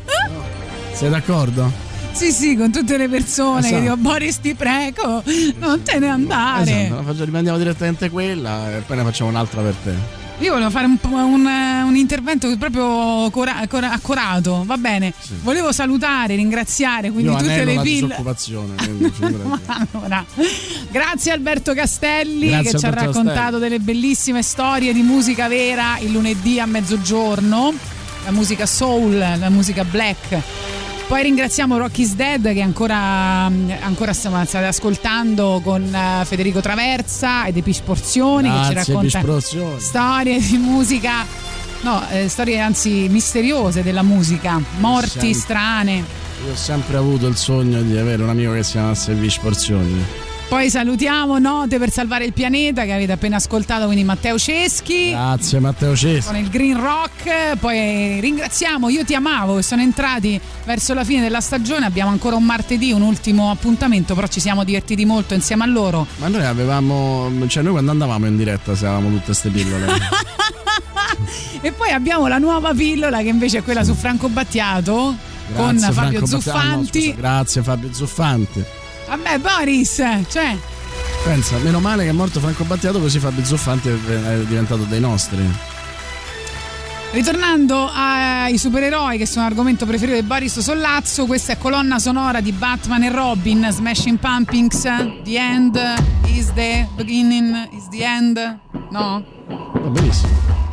Speaker 4: Sei d'accordo?
Speaker 3: Sì, sì, con tutte le persone che
Speaker 4: Esatto.
Speaker 3: dico Boris ti prego, non te ne andare.
Speaker 4: Esatto, rimandiamo direttamente quella e poi ne facciamo un'altra per te.
Speaker 3: Io volevo fare un, un, un intervento proprio cora- cora- accorato, va bene. Volevo salutare, ringraziare quindi
Speaker 4: Io
Speaker 3: tutte le
Speaker 4: disoccupazione. quindi. *laughs*
Speaker 3: Allora, grazie Alberto Castelli
Speaker 4: Grazie,
Speaker 3: che ci ha
Speaker 4: Alberto
Speaker 3: raccontato
Speaker 4: Castelli.
Speaker 3: delle bellissime storie di musica vera il lunedì a mezzogiorno, la musica soul, la musica black. Poi ringraziamo Rocky's Dead che ancora, ancora stiamo, state ascoltando con eh, Federico Traversa e De Pish Porzioni che ci
Speaker 4: Grazie,
Speaker 3: racconta storie di musica, no, eh, storie anzi misteriose della musica, morti
Speaker 4: Sempre.
Speaker 3: strane.
Speaker 4: Io ho sempre avuto il sogno di avere un amico che si chiamasse Porzioni.
Speaker 3: Poi salutiamo Note per salvare il pianeta che avete appena ascoltato, quindi Matteo Ceschi.
Speaker 4: Grazie Matteo Ceschi.
Speaker 3: Con il Green Rock, poi ringraziamo Io Ti Amavo che sono entrati verso la fine della stagione. Abbiamo ancora un martedì, un ultimo appuntamento, però ci siamo divertiti molto insieme a loro.
Speaker 4: Ma noi avevamo, cioè noi quando andavamo in diretta avevamo tutte queste pillole. *laughs*
Speaker 3: E poi abbiamo la nuova pillola che invece è quella su Franco Battiato con
Speaker 4: Grazie,
Speaker 3: Fabio
Speaker 4: Franco Battiato. Ah, no,
Speaker 3: Zuffanti.
Speaker 4: scusa, grazie Fabio Zuffanti.
Speaker 3: Vabbè, Boris, cioè.
Speaker 4: Pensa, meno male che è morto Franco Battiato così Fabio Zuffanti è è diventato dei nostri.
Speaker 3: Ritornando ai supereroi che sono l'argomento preferito di Boris Sollazzo, questa è colonna sonora di Batman e Robin, Smashing Pumpkins, The End is the beginning, is the end, no?
Speaker 4: Va benissimo.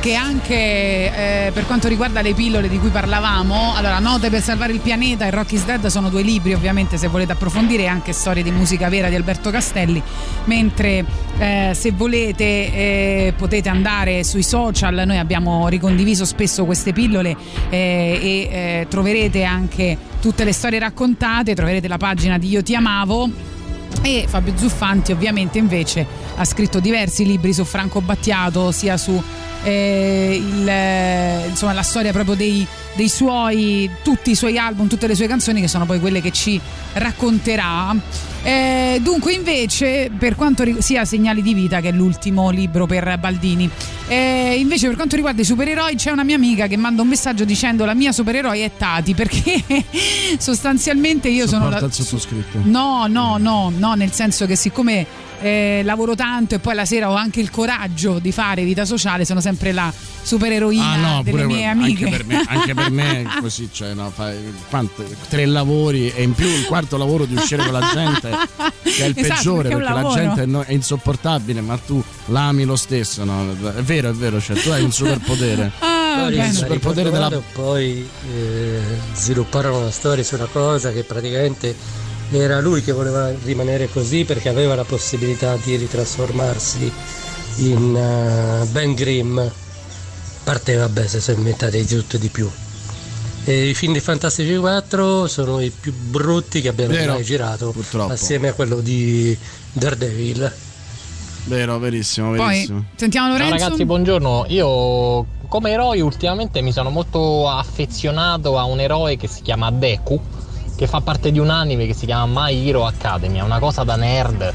Speaker 3: Che anche eh, per quanto riguarda le pillole di cui parlavamo, allora Note per salvare il pianeta e Rocky's Dead sono due libri ovviamente se volete approfondire, anche storie di musica vera di Alberto Castelli, mentre eh, se volete eh, potete andare sui social, noi abbiamo ricondiviso spesso queste pillole eh, e eh, troverete anche tutte le storie raccontate, troverete la pagina di Io ti amavo. E Fabio Zuffanti ovviamente invece ha scritto diversi libri su Franco Battiato sia su eh, il, eh, insomma, la storia proprio dei, dei suoi tutti i suoi album tutte le sue canzoni che sono poi quelle che ci racconterà Eh, dunque invece per quanto riguarda sia Segnali di vita che è l'ultimo libro per Baldini Eh, invece per quanto riguarda i supereroi c'è una mia amica che manda un messaggio dicendo la mia supereroe è Tati *laughs* perché sostanzialmente io sono
Speaker 4: Sopporta
Speaker 3: la,
Speaker 4: il sottoscritto.
Speaker 3: No, no, no, no, nel senso che siccome eh, lavoro tanto e poi la sera ho anche il coraggio di fare vita sociale, sono sempre la supereroina
Speaker 4: Ah no,
Speaker 3: delle
Speaker 4: pure
Speaker 3: mie amiche.
Speaker 4: Anche per me, anche per me è *laughs* così, cioè, no, fai quante- tre lavori e in più il quarto lavoro di uscire con la gente che è il
Speaker 3: Esatto,
Speaker 4: peggiore
Speaker 3: perché
Speaker 4: perché la gente è, no- è insopportabile, ma tu l'ami lo stesso, no? È vero, è vero, cioè tu hai un superpotere.
Speaker 3: Ah,
Speaker 4: il
Speaker 3: bene.
Speaker 4: superpotere della
Speaker 15: poi eh, svilupparono una storia su una cosa che praticamente era lui che voleva rimanere così perché aveva la possibilità di ritrasformarsi in eh, Ben Grimm a parte vabbè se sono inventati di tutto e di più e i film di Fantastici 4 sono i più brutti che abbiamo
Speaker 4: Vero,
Speaker 15: mai girato
Speaker 4: purtroppo.
Speaker 15: assieme a quello di Daredevil
Speaker 4: Vero, verissimo,
Speaker 3: Poi
Speaker 4: verissimo.
Speaker 3: sentiamo
Speaker 21: Ciao
Speaker 3: Lorenzo.
Speaker 21: ragazzi, buongiorno. Io come eroe ultimamente mi sono molto affezionato a un eroe che si chiama Deku, che fa parte di un anime che si chiama My Hero Academy, è una cosa da nerd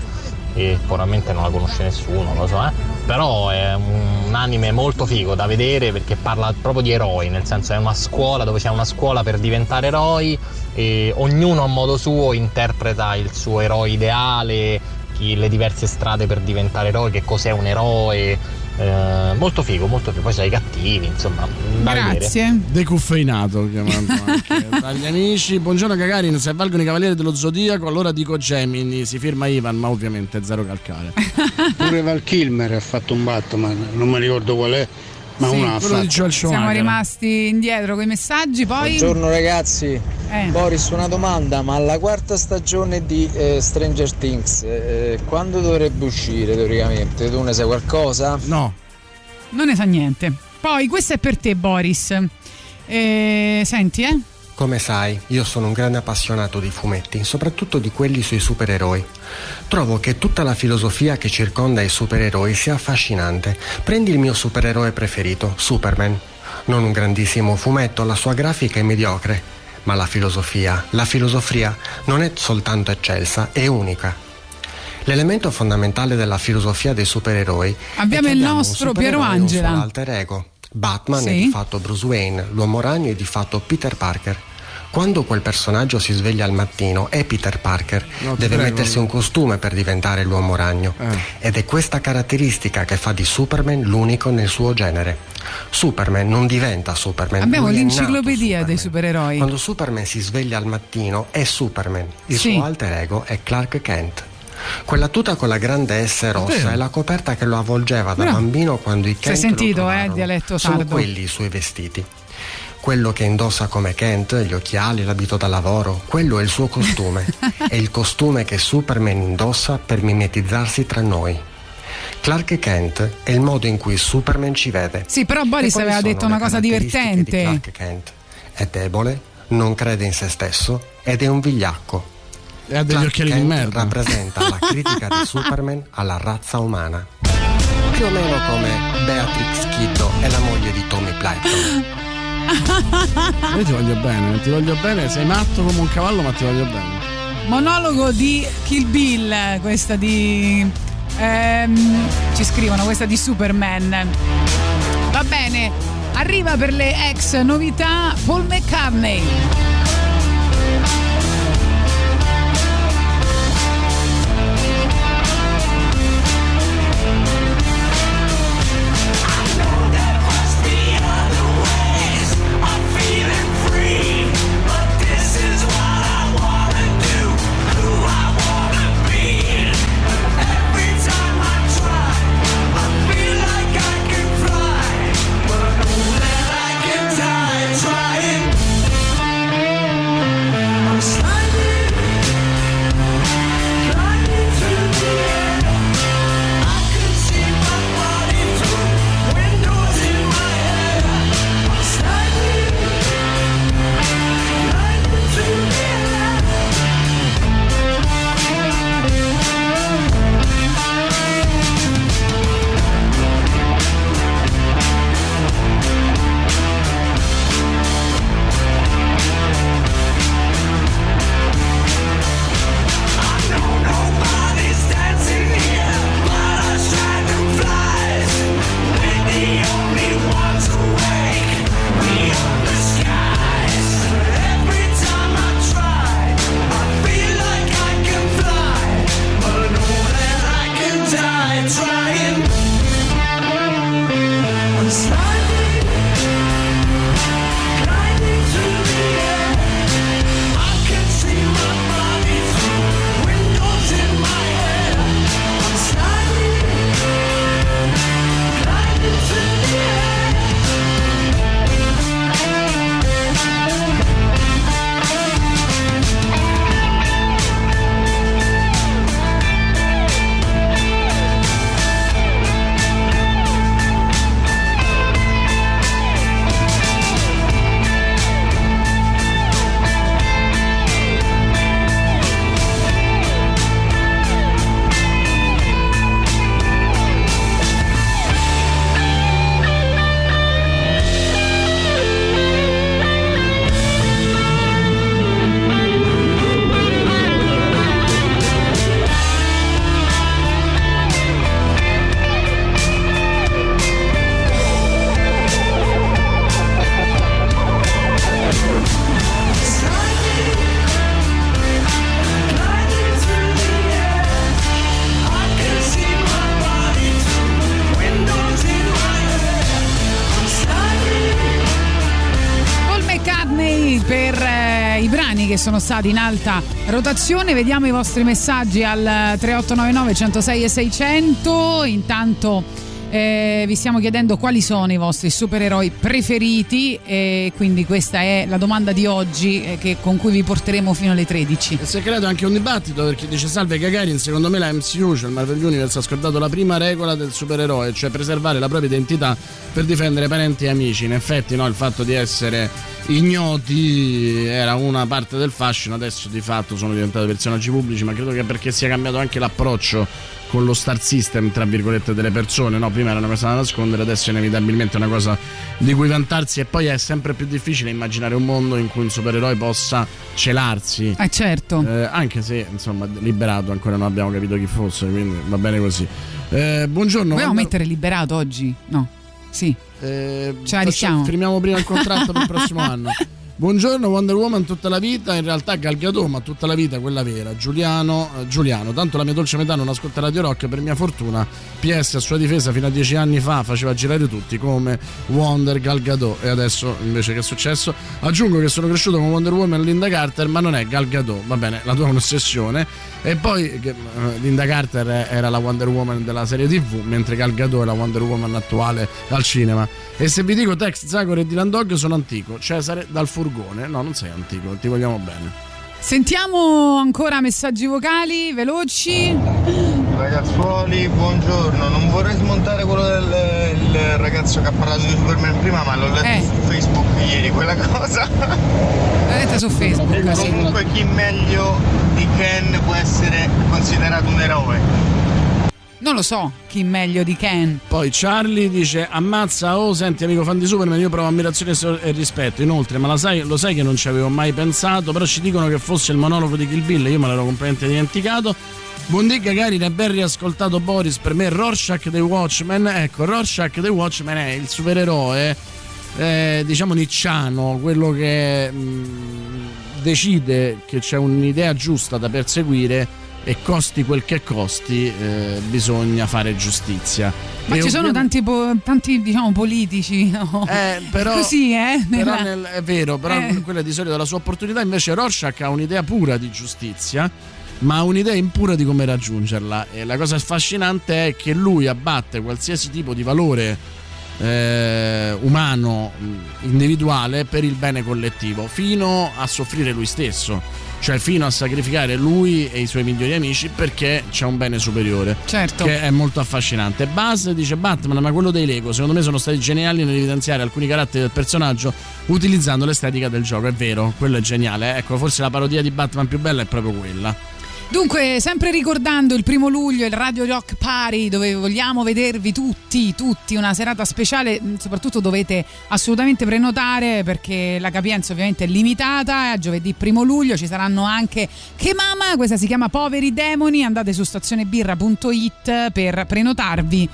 Speaker 21: e probabilmente non la conosce nessuno, lo so, eh. Però è un anime molto figo da vedere perché parla proprio di eroi, nel senso è una scuola dove c'è una scuola per diventare eroi e ognuno a modo suo interpreta il suo eroe ideale, chi- le diverse strade per diventare eroe, che cos'è un eroe. Eh, molto figo, molto figo. Poi c'hai i cattivi, insomma. vedere.
Speaker 4: Decuffeinato chiamando *laughs* anche dagli amici. Buongiorno Gagarin, se avvalgono i cavalieri dello zodiaco, allora dico Gemini, si firma Ivan, ma ovviamente zero calcare. *laughs*
Speaker 23: Pure Val Kilmer ha fatto un Batman, non mi ricordo qual è, ma
Speaker 3: Sì,
Speaker 23: una ha
Speaker 4: quello di
Speaker 23: fatto.
Speaker 4: Joel
Speaker 3: Siamo rimasti indietro con i messaggi, poi
Speaker 24: Buongiorno ragazzi,
Speaker 3: Eh.
Speaker 24: Boris una domanda, ma la quarta stagione di eh, Stranger Things eh, quando dovrebbe uscire teoricamente? Tu ne sai qualcosa?
Speaker 4: No.
Speaker 3: non ne sa niente. Poi questo è per te Boris. Eh, senti, eh?
Speaker 25: Come sai, io sono un grande appassionato di fumetti, soprattutto di quelli sui supereroi. Trovo che tutta la filosofia che circonda i supereroi sia affascinante. Prendi il mio supereroe preferito, Superman. Non un grandissimo fumetto, la sua grafica è mediocre, ma la filosofia, la filosofia non è soltanto eccelsa, è unica. L'elemento fondamentale della filosofia dei supereroi
Speaker 3: Abbiamo
Speaker 25: è che
Speaker 3: il
Speaker 25: abbiamo un
Speaker 3: nostro Piero
Speaker 25: e un
Speaker 3: Angela.
Speaker 25: alter ego. Batman è
Speaker 3: Sì.
Speaker 25: di fatto Bruce Wayne, l'uomo ragno è di fatto Peter Parker. Quando quel personaggio si sveglia al mattino è Peter Parker,
Speaker 4: No,
Speaker 25: deve
Speaker 4: prego.
Speaker 25: mettersi un costume per diventare l'uomo ragno.
Speaker 4: Eh.
Speaker 25: Ed è questa caratteristica che fa di Superman l'unico nel suo genere. Superman non diventa Superman.
Speaker 3: Abbiamo
Speaker 25: è
Speaker 3: l'enciclopedia dei supereroi.
Speaker 25: quando Superman si sveglia al mattino è Superman, il
Speaker 3: Sì.
Speaker 25: suo alter ego è Clark Kent. Quella tuta con la grande S rossa è la coperta che lo avvolgeva da
Speaker 3: Bravo.
Speaker 25: bambino quando i
Speaker 3: Si è
Speaker 25: Kent
Speaker 3: sentito, eh, dialetto
Speaker 25: Sono
Speaker 3: sardo.
Speaker 25: quelli i suoi vestiti. quello che indossa come Kent, gli occhiali, l'abito da lavoro, quello è il suo costume. *laughs* è il costume che Superman indossa per mimetizzarsi tra noi. Clark Kent è il modo in cui Superman ci vede.
Speaker 3: Sì, però Boris aveva
Speaker 25: sono
Speaker 3: detto una cosa
Speaker 25: caratteristiche di
Speaker 3: divertente.
Speaker 25: Clark Kent? È debole, non crede in se stesso ed è un vigliacco.
Speaker 4: E ha degli
Speaker 25: Clark
Speaker 4: occhiali di
Speaker 25: Kent
Speaker 4: merda.
Speaker 25: rappresenta la *laughs* critica di Superman alla razza umana. Più o meno come Beatrix Kiddo è la moglie di Tommy Plyton.
Speaker 4: Io ti voglio bene, ti voglio bene, sei matto come un cavallo, ma ti voglio bene.
Speaker 3: Monologo di Kill Bill, questa di. ehm, ci scrivono, questa di Superman. Va bene, arriva per le ex novità Paul McCartney. Stati in alta rotazione. Vediamo i vostri messaggi al 3899 106 e 600. Intanto eh, vi stiamo chiedendo quali sono i vostri supereroi preferiti e quindi questa è la domanda di oggi eh, che- con cui vi porteremo fino alle 13.
Speaker 4: E si è creato anche un dibattito perché dice Salve Gagarin, secondo me la MCU, cioè il Marvel Universe, ha scordato la prima regola del supereroe, cioè preservare la propria identità per difendere parenti e amici. In effetti no, il fatto di essere ignoti era una parte del fascino, adesso di fatto sono diventati personaggi pubblici, ma credo che perché sia cambiato anche l'approccio con lo star system, tra virgolette, delle persone, no? Prima era una cosa da nascondere, adesso è inevitabilmente una cosa di cui vantarsi e poi è sempre più difficile immaginare un mondo in cui un supereroe possa celarsi.
Speaker 3: Eh certo.
Speaker 4: Eh, anche se, insomma, liberato ancora non abbiamo capito chi fosse, quindi va bene così. Eh, buongiorno.
Speaker 3: Vogliamo mettere liberato oggi? No. Sì. Ce la rischiamo.
Speaker 4: Firmiamo prima il contratto per il prossimo *laughs* anno. Buongiorno Wonder Woman tutta la vita, in realtà Gal Gadot, ma tutta la vita quella vera. Giuliano, eh, Giuliano, tanto la mia dolce metà non ascolta Radio Rock, per mia fortuna PS a sua difesa fino a dieci anni fa faceva girare tutti come Wonder Gal Gadot e adesso invece che è successo? Aggiungo che sono cresciuto con Wonder Woman Linda Carter, ma non è Gal Gadot, va bene, la tua è un'ossessione. E poi che, eh, Linda Carter era la Wonder Woman della serie TV, mentre Gal Gadot è la Wonder Woman attuale al cinema. E se vi dico Tex, Zagor e Dylan Dog sono antico. Cesare dal furgone. No, non sei antico, ti vogliamo bene.
Speaker 3: Sentiamo ancora messaggi vocali veloci.
Speaker 26: Ragazzuoli, buongiorno. Non vorrei smontare quello del il ragazzo che ha parlato di Superman prima, ma l'ho letto
Speaker 3: Eh.
Speaker 26: su Facebook ieri, quella cosa.
Speaker 3: Vedete su Facebook. sì.
Speaker 26: Comunque chi meglio di Ken può essere considerato un eroe?
Speaker 3: Non lo so chi meglio di Ken.
Speaker 4: Poi Charlie dice: Ammazza, oh, senti, amico fan di Superman, io provo ammirazione e rispetto. Inoltre, ma sai, lo sai che non ci avevo mai pensato, però ci dicono che fosse il monologo di Kill Bill, io me l'ero completamente dimenticato. Buondì Gagarin e ben riascoltato Boris, per me Rorschach dei Watchmen, ecco, Rorschach dei Watchmen è il supereroe, eh, diciamo nicciano, quello che mh, decide che c'è un'idea giusta da perseguire e costi quel che costi eh, bisogna fare giustizia.
Speaker 3: Ma
Speaker 4: E
Speaker 3: ci sono tanti, po- tanti diciamo politici. no?
Speaker 4: però- *laughs*
Speaker 3: Così, eh?
Speaker 4: Però
Speaker 3: nella-
Speaker 4: nel- è vero, però
Speaker 3: Eh.
Speaker 4: quella è di solito la sua opportunità. Invece Rorschach ha un'idea pura di giustizia, ma ha un'idea impura di come raggiungerla. E la cosa affascinante è che lui abbatte qualsiasi tipo di valore eh, umano, individuale, per il bene collettivo, fino a soffrire lui stesso. Cioè fino a sacrificare lui e i suoi migliori amici perché c'è un bene superiore.
Speaker 3: Certo.
Speaker 4: Che è molto affascinante. Buzz dice Batman, ma quello dei Lego, secondo me sono stati geniali nell'evidenziare alcuni caratteri del personaggio utilizzando l'estetica del gioco. È vero, quello è geniale. Ecco, forse la parodia di Batman più bella è proprio quella.
Speaker 3: Dunque, sempre ricordando il primo luglio, il Radio Rock Party, dove vogliamo vedervi tutti, tutti, una serata speciale, mh, soprattutto dovete assolutamente prenotare perché la capienza ovviamente è limitata, a giovedì primo luglio ci saranno anche Che Mama, questa si chiama Poveri Demoni, andate su stazionebirra.it per prenotarvi.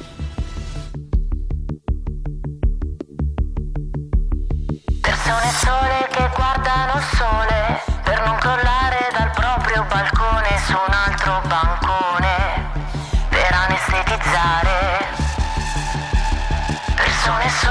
Speaker 27: Persone sole che guardano il sole per non crollare dal proprio balcone su un altro bancone per anestetizzare. Persone sole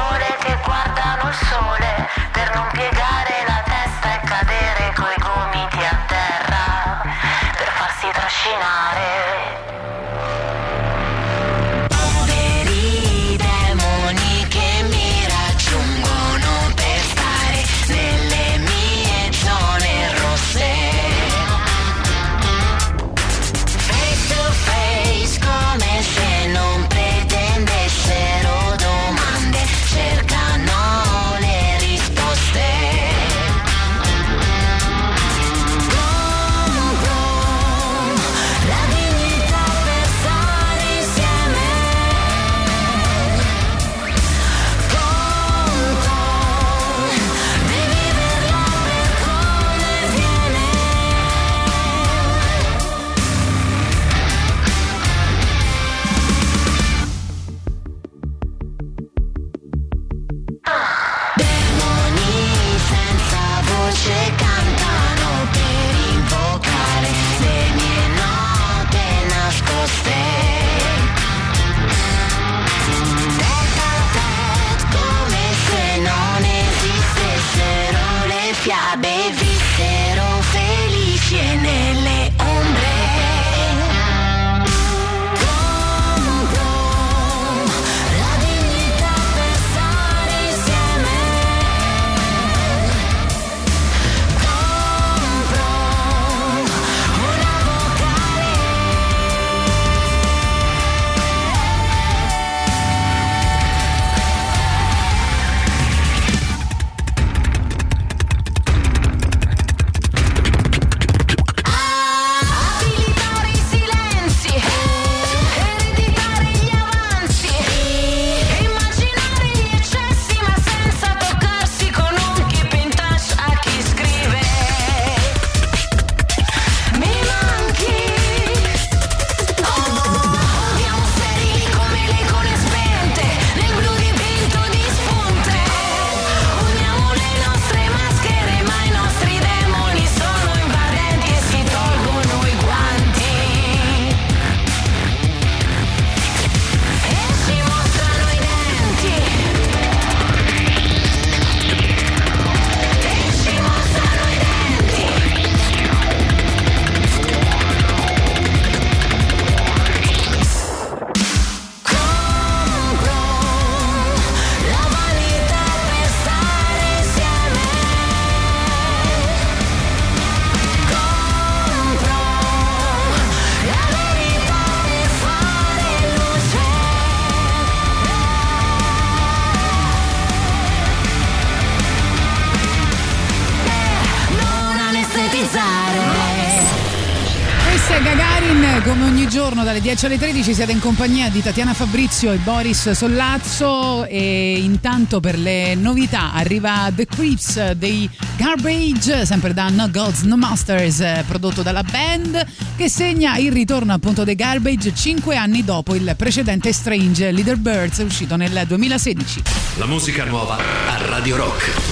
Speaker 3: 10 alle 13 siete in compagnia di Tatiana Fabrizio e Boris Sollazzo e intanto per le novità arriva The Creeps dei Garbage, sempre da No Gods No Masters, prodotto dalla band che segna il ritorno appunto dei Garbage 5 anni dopo il precedente Strange Leader Birds uscito nel 2016.
Speaker 1: La musica nuova a Radio Rock.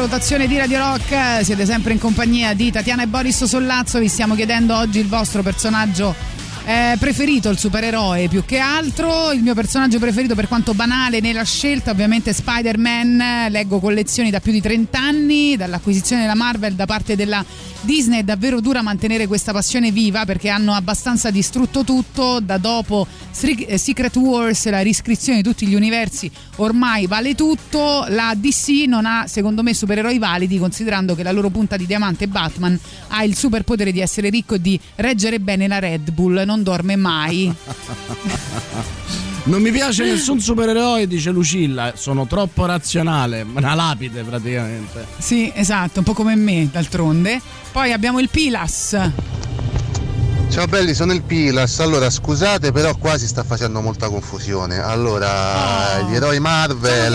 Speaker 3: Rotazione di Radio Rock, siete sempre in compagnia di Tatiana e Boris Sollazzo, vi stiamo chiedendo oggi il vostro personaggio eh, preferito, il supereroe più che altro, il mio personaggio preferito per quanto banale nella scelta ovviamente Spider-Man, leggo collezioni da più di 30 anni, dall'acquisizione della Marvel da parte della Disney. È davvero dura mantenere questa passione viva perché hanno abbastanza distrutto tutto, da dopo eh, Secret Wars, la riscrizione di tutti gli universi ormai vale tutto, la DC non ha secondo me supereroi validi considerando che la loro punta di diamante Batman ha il superpotere di essere ricco e di reggere bene la Red Bull, non dorme mai. *laughs*
Speaker 4: Non mi piace nessun supereroe, dice Lucilla, sono troppo razionale, una lapide praticamente.
Speaker 3: Sì, esatto, un po' come me d'altronde. Poi abbiamo il Pilas.
Speaker 9: Ciao belli, sono il Pilas. Allora, scusate, però qua si sta facendo molta confusione. Allora, gli eroi Marvel,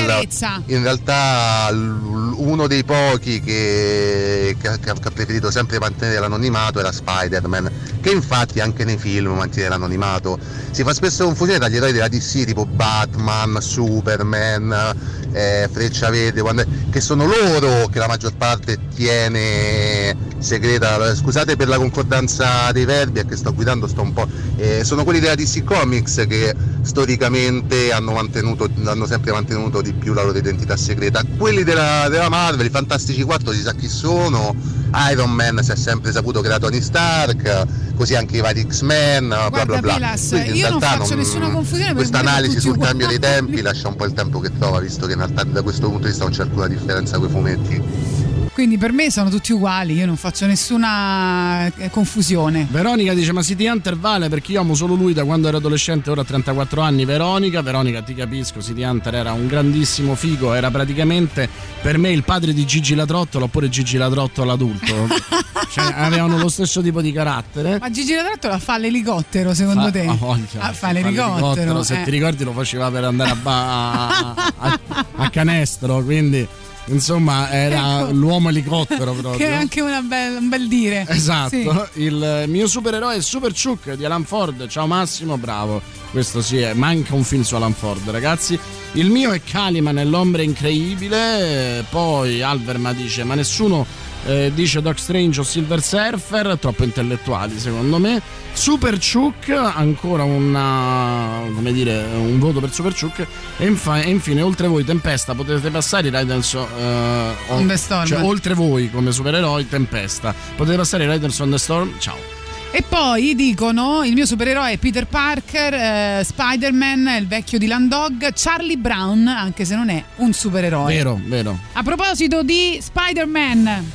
Speaker 9: in realtà uno dei pochi che, che ha- che ha preferito sempre mantenere l'anonimato era Spider-Man, che infatti anche nei film mantiene l'anonimato. Si fa spesso confusione tra gli eroi della DC, tipo Batman, Superman, eh, Freccia Verde, quando- che sono loro che la maggior parte tiene segreta. Scusate per la concordanza dei verbi, che sto guidando, sto un po'. eh, sono quelli della DC Comics che storicamente hanno, mantenuto, hanno sempre mantenuto di più la loro identità segreta. Quelli della, della Marvel, i Fantastici 4 si sa chi sono, Iron Man si è sempre saputo che era Tony Stark, così anche i vari X-Men, bla bla bla.
Speaker 16: Pilas,
Speaker 9: Quindi in
Speaker 16: non
Speaker 9: realtà
Speaker 16: confusione per
Speaker 9: questa analisi sul cambio dei tempi lascia un po' il tempo che trova, visto che in realtà da questo punto di vista non c'è alcuna differenza con i fumetti.
Speaker 16: Quindi per me sono tutti uguali, io non faccio nessuna eh, confusione.
Speaker 4: Veronica dice: Ma City Hunter vale perché io amo solo lui da quando ero adolescente, ora ha 34 anni. Veronica, Veronica, ti capisco. City Hunter era un grandissimo figo, era praticamente per me il padre di Gigi Latrotto, oppure Gigi Latrotto l'adulto. *laughs* cioè, avevano lo stesso tipo di carattere.
Speaker 16: Ma Gigi Latrattola fa l'elicottero secondo
Speaker 4: Fa-
Speaker 16: te?
Speaker 4: voglia,
Speaker 16: Ah, fa
Speaker 4: fa
Speaker 16: l'elicottero.
Speaker 4: Se
Speaker 16: eh.
Speaker 4: ti ricordi, lo faceva per andare a, ba- a- a- a canestro. Quindi, insomma, era
Speaker 16: Ecco.
Speaker 4: l'uomo elicottero proprio. *laughs*
Speaker 16: Che è anche una bel- un bel dire.
Speaker 4: Esatto,
Speaker 16: Sì.
Speaker 4: il mio supereroe è Super Chuck di Alan Ford. Ciao Massimo, bravo. Questo sì, è, manca un film su Alan Ford, ragazzi. Il mio è Caliman e l'ombre incredibile. Eh, Poi Alverma dice: Ma nessuno eh, dice Doc Strange o Silver Surfer, troppo intellettuali secondo me. Super Chuck, ancora una, come dire, un voto per Super Chuck. E, infa- e infine, oltre voi, Tempesta, potete passare i Riders eh,
Speaker 16: On the Storm.
Speaker 4: Cioè, oltre voi come supereroi, Tempesta. Potete passare i Riders on the Storm. Ciao.
Speaker 16: E poi dicono il mio supereroe è Peter Parker, eh, Spider-Man, il vecchio di Landog, Charlie Brown, anche se non è un supereroe.
Speaker 4: Vero, vero.
Speaker 16: A proposito di Spider-Man,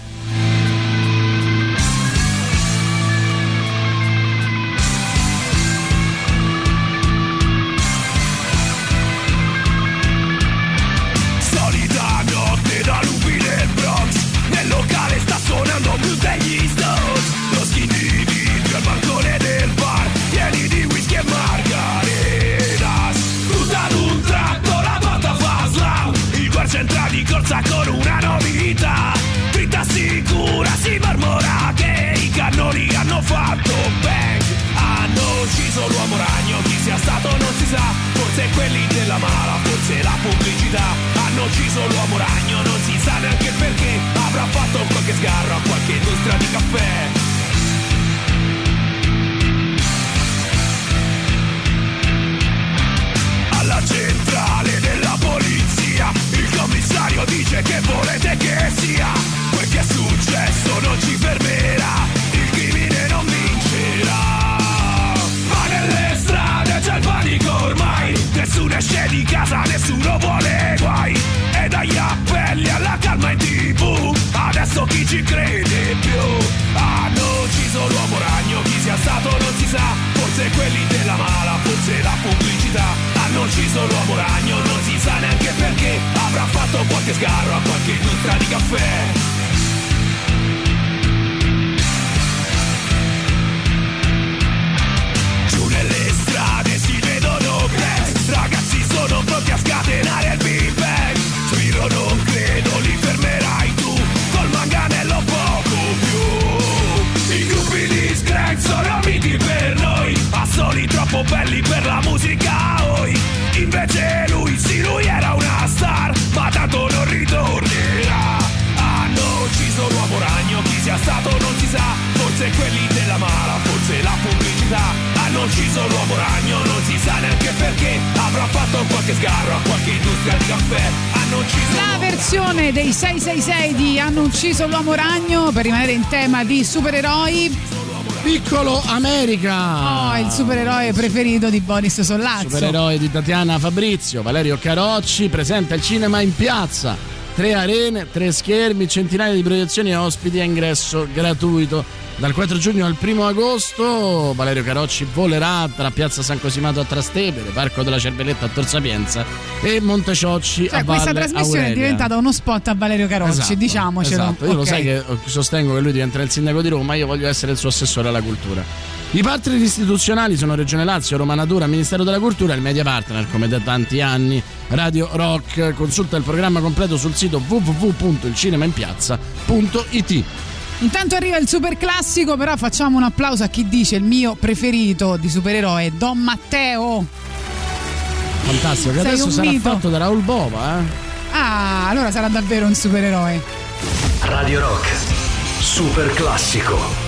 Speaker 3: Ucciso l'uomo ragno per
Speaker 16: rimanere in tema di supereroi.
Speaker 4: Piccolo America.
Speaker 16: Oh, il supereroe preferito di Boris Sollazzo.
Speaker 4: Supereroe di Tatiana Fabrizio, Valerio Carocci, presenta il cinema in piazza. Tre arene, tre schermi, centinaia di proiezioni e ospiti a ingresso gratuito. Dal 4 giugno al 1 agosto Valerio Carocci volerà tra Piazza San Cosimato a Trastevere, Parco della Cervelletta a Tor Sapienza e Monteciocci
Speaker 16: Cioè,
Speaker 4: a
Speaker 16: questa
Speaker 4: Valle
Speaker 16: trasmissione è
Speaker 4: Aurelia.
Speaker 16: diventata uno spot a Valerio Carocci,
Speaker 4: Esatto,
Speaker 16: diciamocelo.
Speaker 4: Esatto, io lo
Speaker 16: Ok.
Speaker 4: sai che sostengo che lui diventerà il sindaco di Roma, io voglio essere il suo assessore alla cultura. I partner istituzionali sono Regione Lazio, Roma Natura, Ministero della Cultura e il media partner, come da tanti anni, Radio Rock. Consulta il programma completo sul sito www.ilcinemainpiazza.it.
Speaker 16: Intanto arriva il super classico, però facciamo un applauso a chi dice il mio preferito di supereroe, Don Matteo.
Speaker 4: Fantastico, che
Speaker 16: Sei
Speaker 4: adesso sarà
Speaker 16: mito.
Speaker 4: fatto da Raul Bova, eh?
Speaker 16: Ah, allora sarà davvero un supereroe.
Speaker 6: Radio Rock, super classico.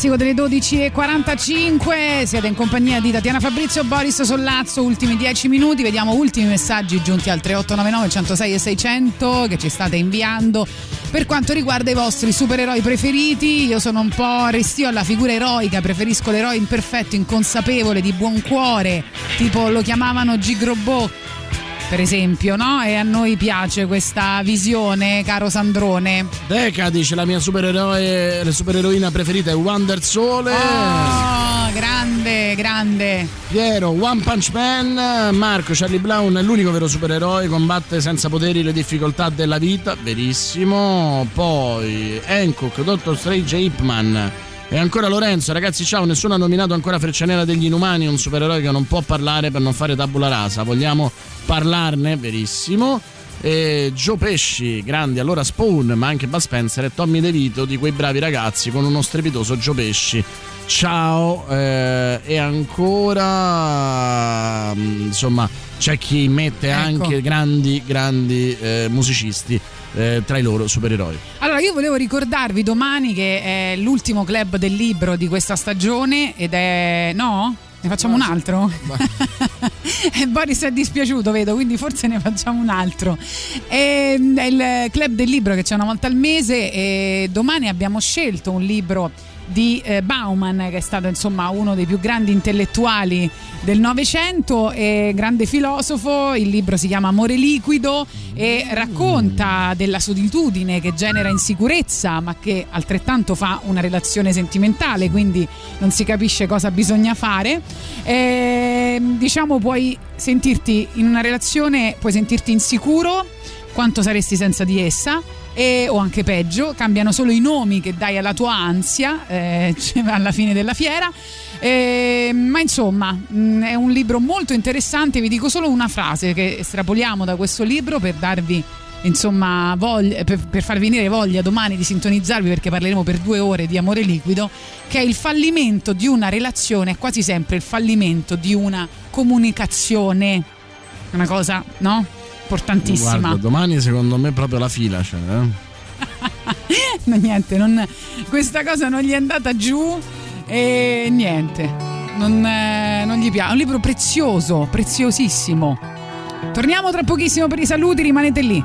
Speaker 3: Classico delle 12.45. Siete in compagnia di Tatiana Fabrizio, Boris Sollazzo. Ultimi 10 minuti, vediamo ultimi messaggi giunti al 3899 106 e 600 che ci state inviando. Per quanto riguarda i vostri supereroi preferiti, io sono un po' restio alla figura eroica, preferisco l'eroe imperfetto, inconsapevole, di buon cuore, tipo lo chiamavano Gigrobot per esempio, no? E a noi piace questa visione, caro Sandrone.
Speaker 4: Deca dice la mia supereroe, la supereroina preferita è Wonder Sole.
Speaker 3: Oh, grande, grande.
Speaker 4: Piero, One Punch Man, Marco, Charlie Brown è l'unico vero supereroe, combatte senza poteri le difficoltà della vita, verissimo. Poi Hancock, Dottor Strange e Ip Man. E ancora Lorenzo, ragazzi, ciao, nessuno ha nominato ancora Freccia Nera degli Inumani, un supereroe che non può parlare per non fare tabula rasa. Vogliamo parlarne? Verissimo. E Joe Pesci, grandi, allora Spawn, ma anche Bud Spencer e Tommy De Vito di quei bravi ragazzi con uno strepitoso Joe Pesci. Ciao, eh, e ancora mm, insomma c'è chi mette
Speaker 3: Ecco.
Speaker 4: anche grandi, grandi eh, musicisti eh, tra i loro supereroi.
Speaker 3: Allora, io volevo ricordarvi domani che è l'ultimo club del libro di questa stagione ed è. no? Ne facciamo un altro? *laughs* e Boris è dispiaciuto, vedo, quindi forse ne facciamo un altro. E, è il club del libro che c'è una volta al mese e domani abbiamo scelto un libro di eh, Bauman, che è stato insomma uno dei più grandi intellettuali del Novecento e grande filosofo. Il libro si chiama Amore liquido e racconta della solitudine che genera insicurezza, ma che altrettanto fa una relazione sentimentale, quindi non si capisce cosa bisogna fare. E, diciamo, puoi sentirti in una relazione, puoi sentirti insicuro quanto saresti senza di essa e, o anche peggio, cambiano solo i nomi che dai alla tua ansia eh, *laughs* alla fine della fiera. Eh, ma insomma, mh, è un libro molto interessante. Vi dico solo una frase che estrapoliamo da questo libro per darvi. Insomma, voglia, per, per far venire voglia domani di sintonizzarvi perché parleremo per due ore di amore liquido, che è il fallimento di una relazione, è quasi sempre il fallimento di una comunicazione. Una cosa, no? Importantissima.
Speaker 4: Guarda, domani secondo me proprio la fila c'è. eh. *laughs*
Speaker 3: No, niente, non- questa cosa non gli è andata giù e niente, non, eh, non gli piace. È un libro prezioso, preziosissimo. Torniamo tra pochissimo per i saluti, rimanete lì.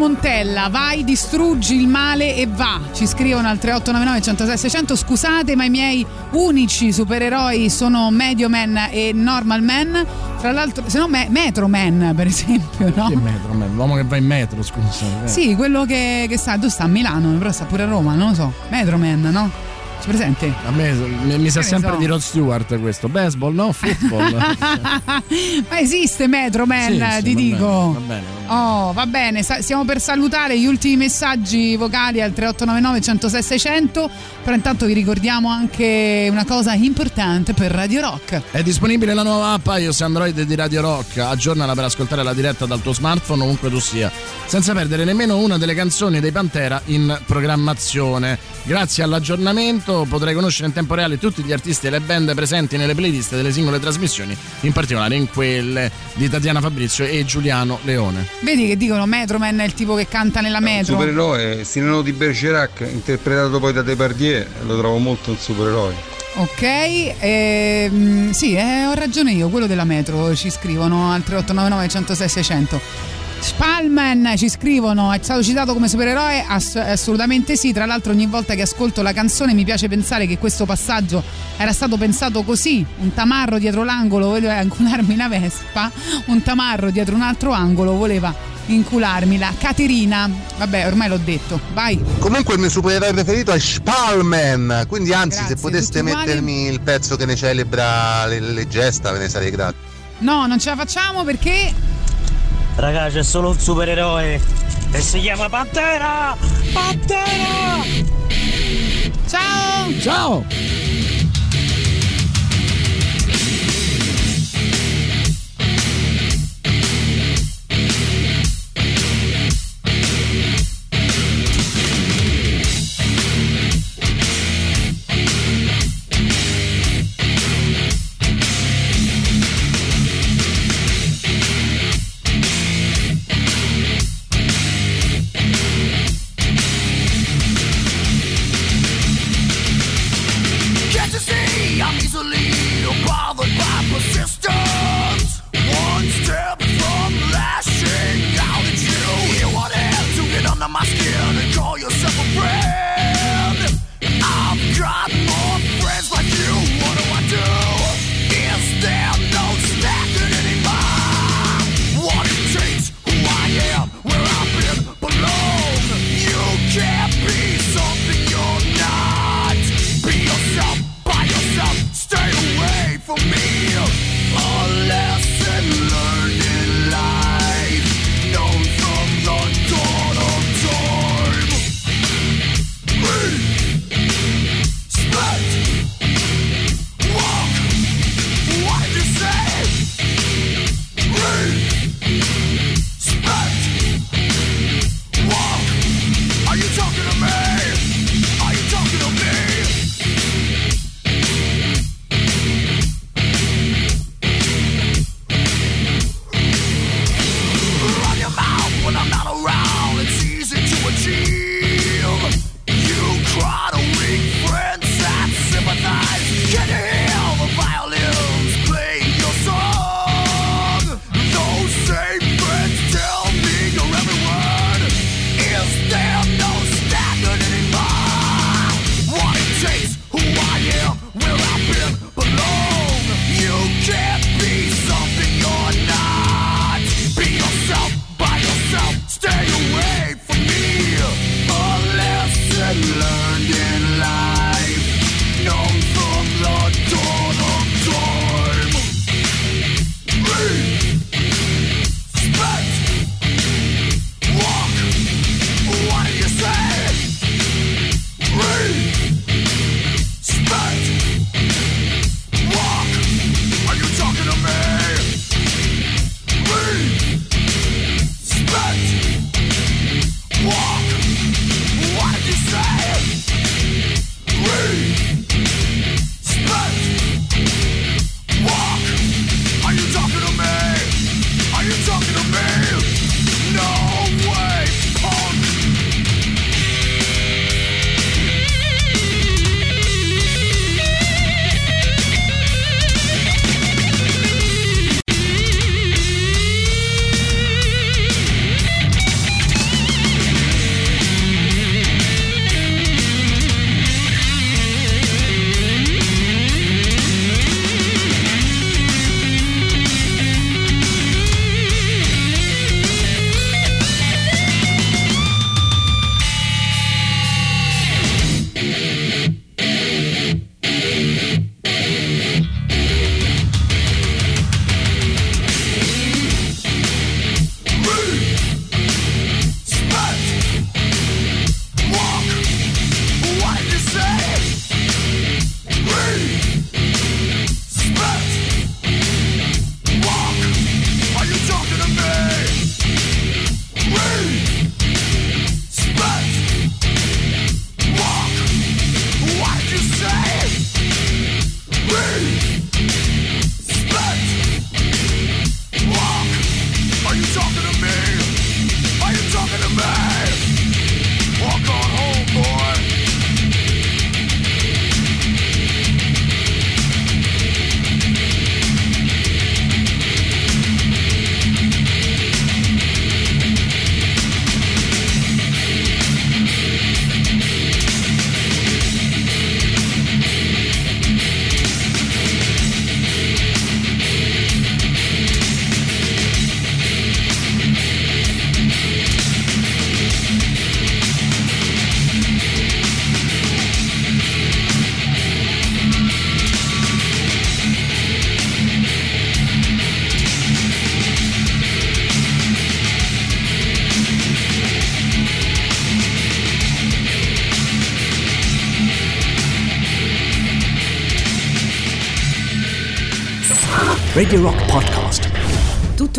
Speaker 3: Montella, vai, distruggi il male e va. Ci scrivono al 3899 106 600. Scusate, ma i miei unici supereroi sono Medio Man e Normal Man. Tra l'altro, se no, Me- Metro Man, per esempio, no?
Speaker 4: Chi è metro, man? L'uomo che va in metro, scusa. eh.
Speaker 3: Sì, quello che, che sta, dove sta? A Milano, però sta pure a Roma, non lo so. Metro Man, no? Ci presente?
Speaker 4: A me mi, mi sa
Speaker 3: Che
Speaker 4: sempre
Speaker 3: so.
Speaker 4: di Rod Stewart questo. Baseball, no? Football. *laughs*
Speaker 3: Ma esiste Metro Man,
Speaker 4: Sì, sì,
Speaker 3: ti
Speaker 4: va bene,
Speaker 3: dico.
Speaker 4: va bene,
Speaker 3: Oh, va bene, sa- stiamo per salutare gli ultimi messaggi vocali al 3899 106 600, però intanto vi ricordiamo anche una cosa importante per Radio Rock.
Speaker 4: È disponibile la nuova app iOS Android di Radio Rock. Aggiornala per ascoltare la diretta dal tuo smartphone ovunque tu sia, senza perdere nemmeno una delle canzoni dei Pantera in programmazione. Grazie all'aggiornamento potrai conoscere in tempo reale tutti gli artisti e le band presenti nelle playlist delle singole trasmissioni, in particolare in quelle di Tatiana Fabrizio e Giuliano Leone.
Speaker 3: Vedi che dicono Metro Man è il tipo che canta nella metro.
Speaker 28: Supereroe, Sinano di Bergerac, interpretato poi da Depardieu, lo trovo molto un supereroe.
Speaker 3: Ok, ehm, sì, eh, ho ragione io, quello della metro ci scrivono al 3899 106 600. Spalman ci scrivono, è stato citato come supereroe? Ass- assolutamente sì, tra l'altro ogni volta che ascolto la canzone mi piace pensare che questo passaggio era stato pensato così, un tamarro dietro l'angolo voleva incularmi la Vespa, un tamarro dietro un altro angolo voleva incularmi la Caterina, vabbè ormai l'ho detto, vai.
Speaker 9: Comunque il mio supereroe preferito è Spalman, quindi anzi
Speaker 3: Grazie,
Speaker 9: se poteste mettermi il pezzo che ne celebra le, le gesta ve ne sarei grato.
Speaker 3: No, non ce la facciamo perché
Speaker 29: Raga, c'è solo un supereroe e si chiama Pantera! Pantera!
Speaker 3: Ciao!
Speaker 4: Ciao!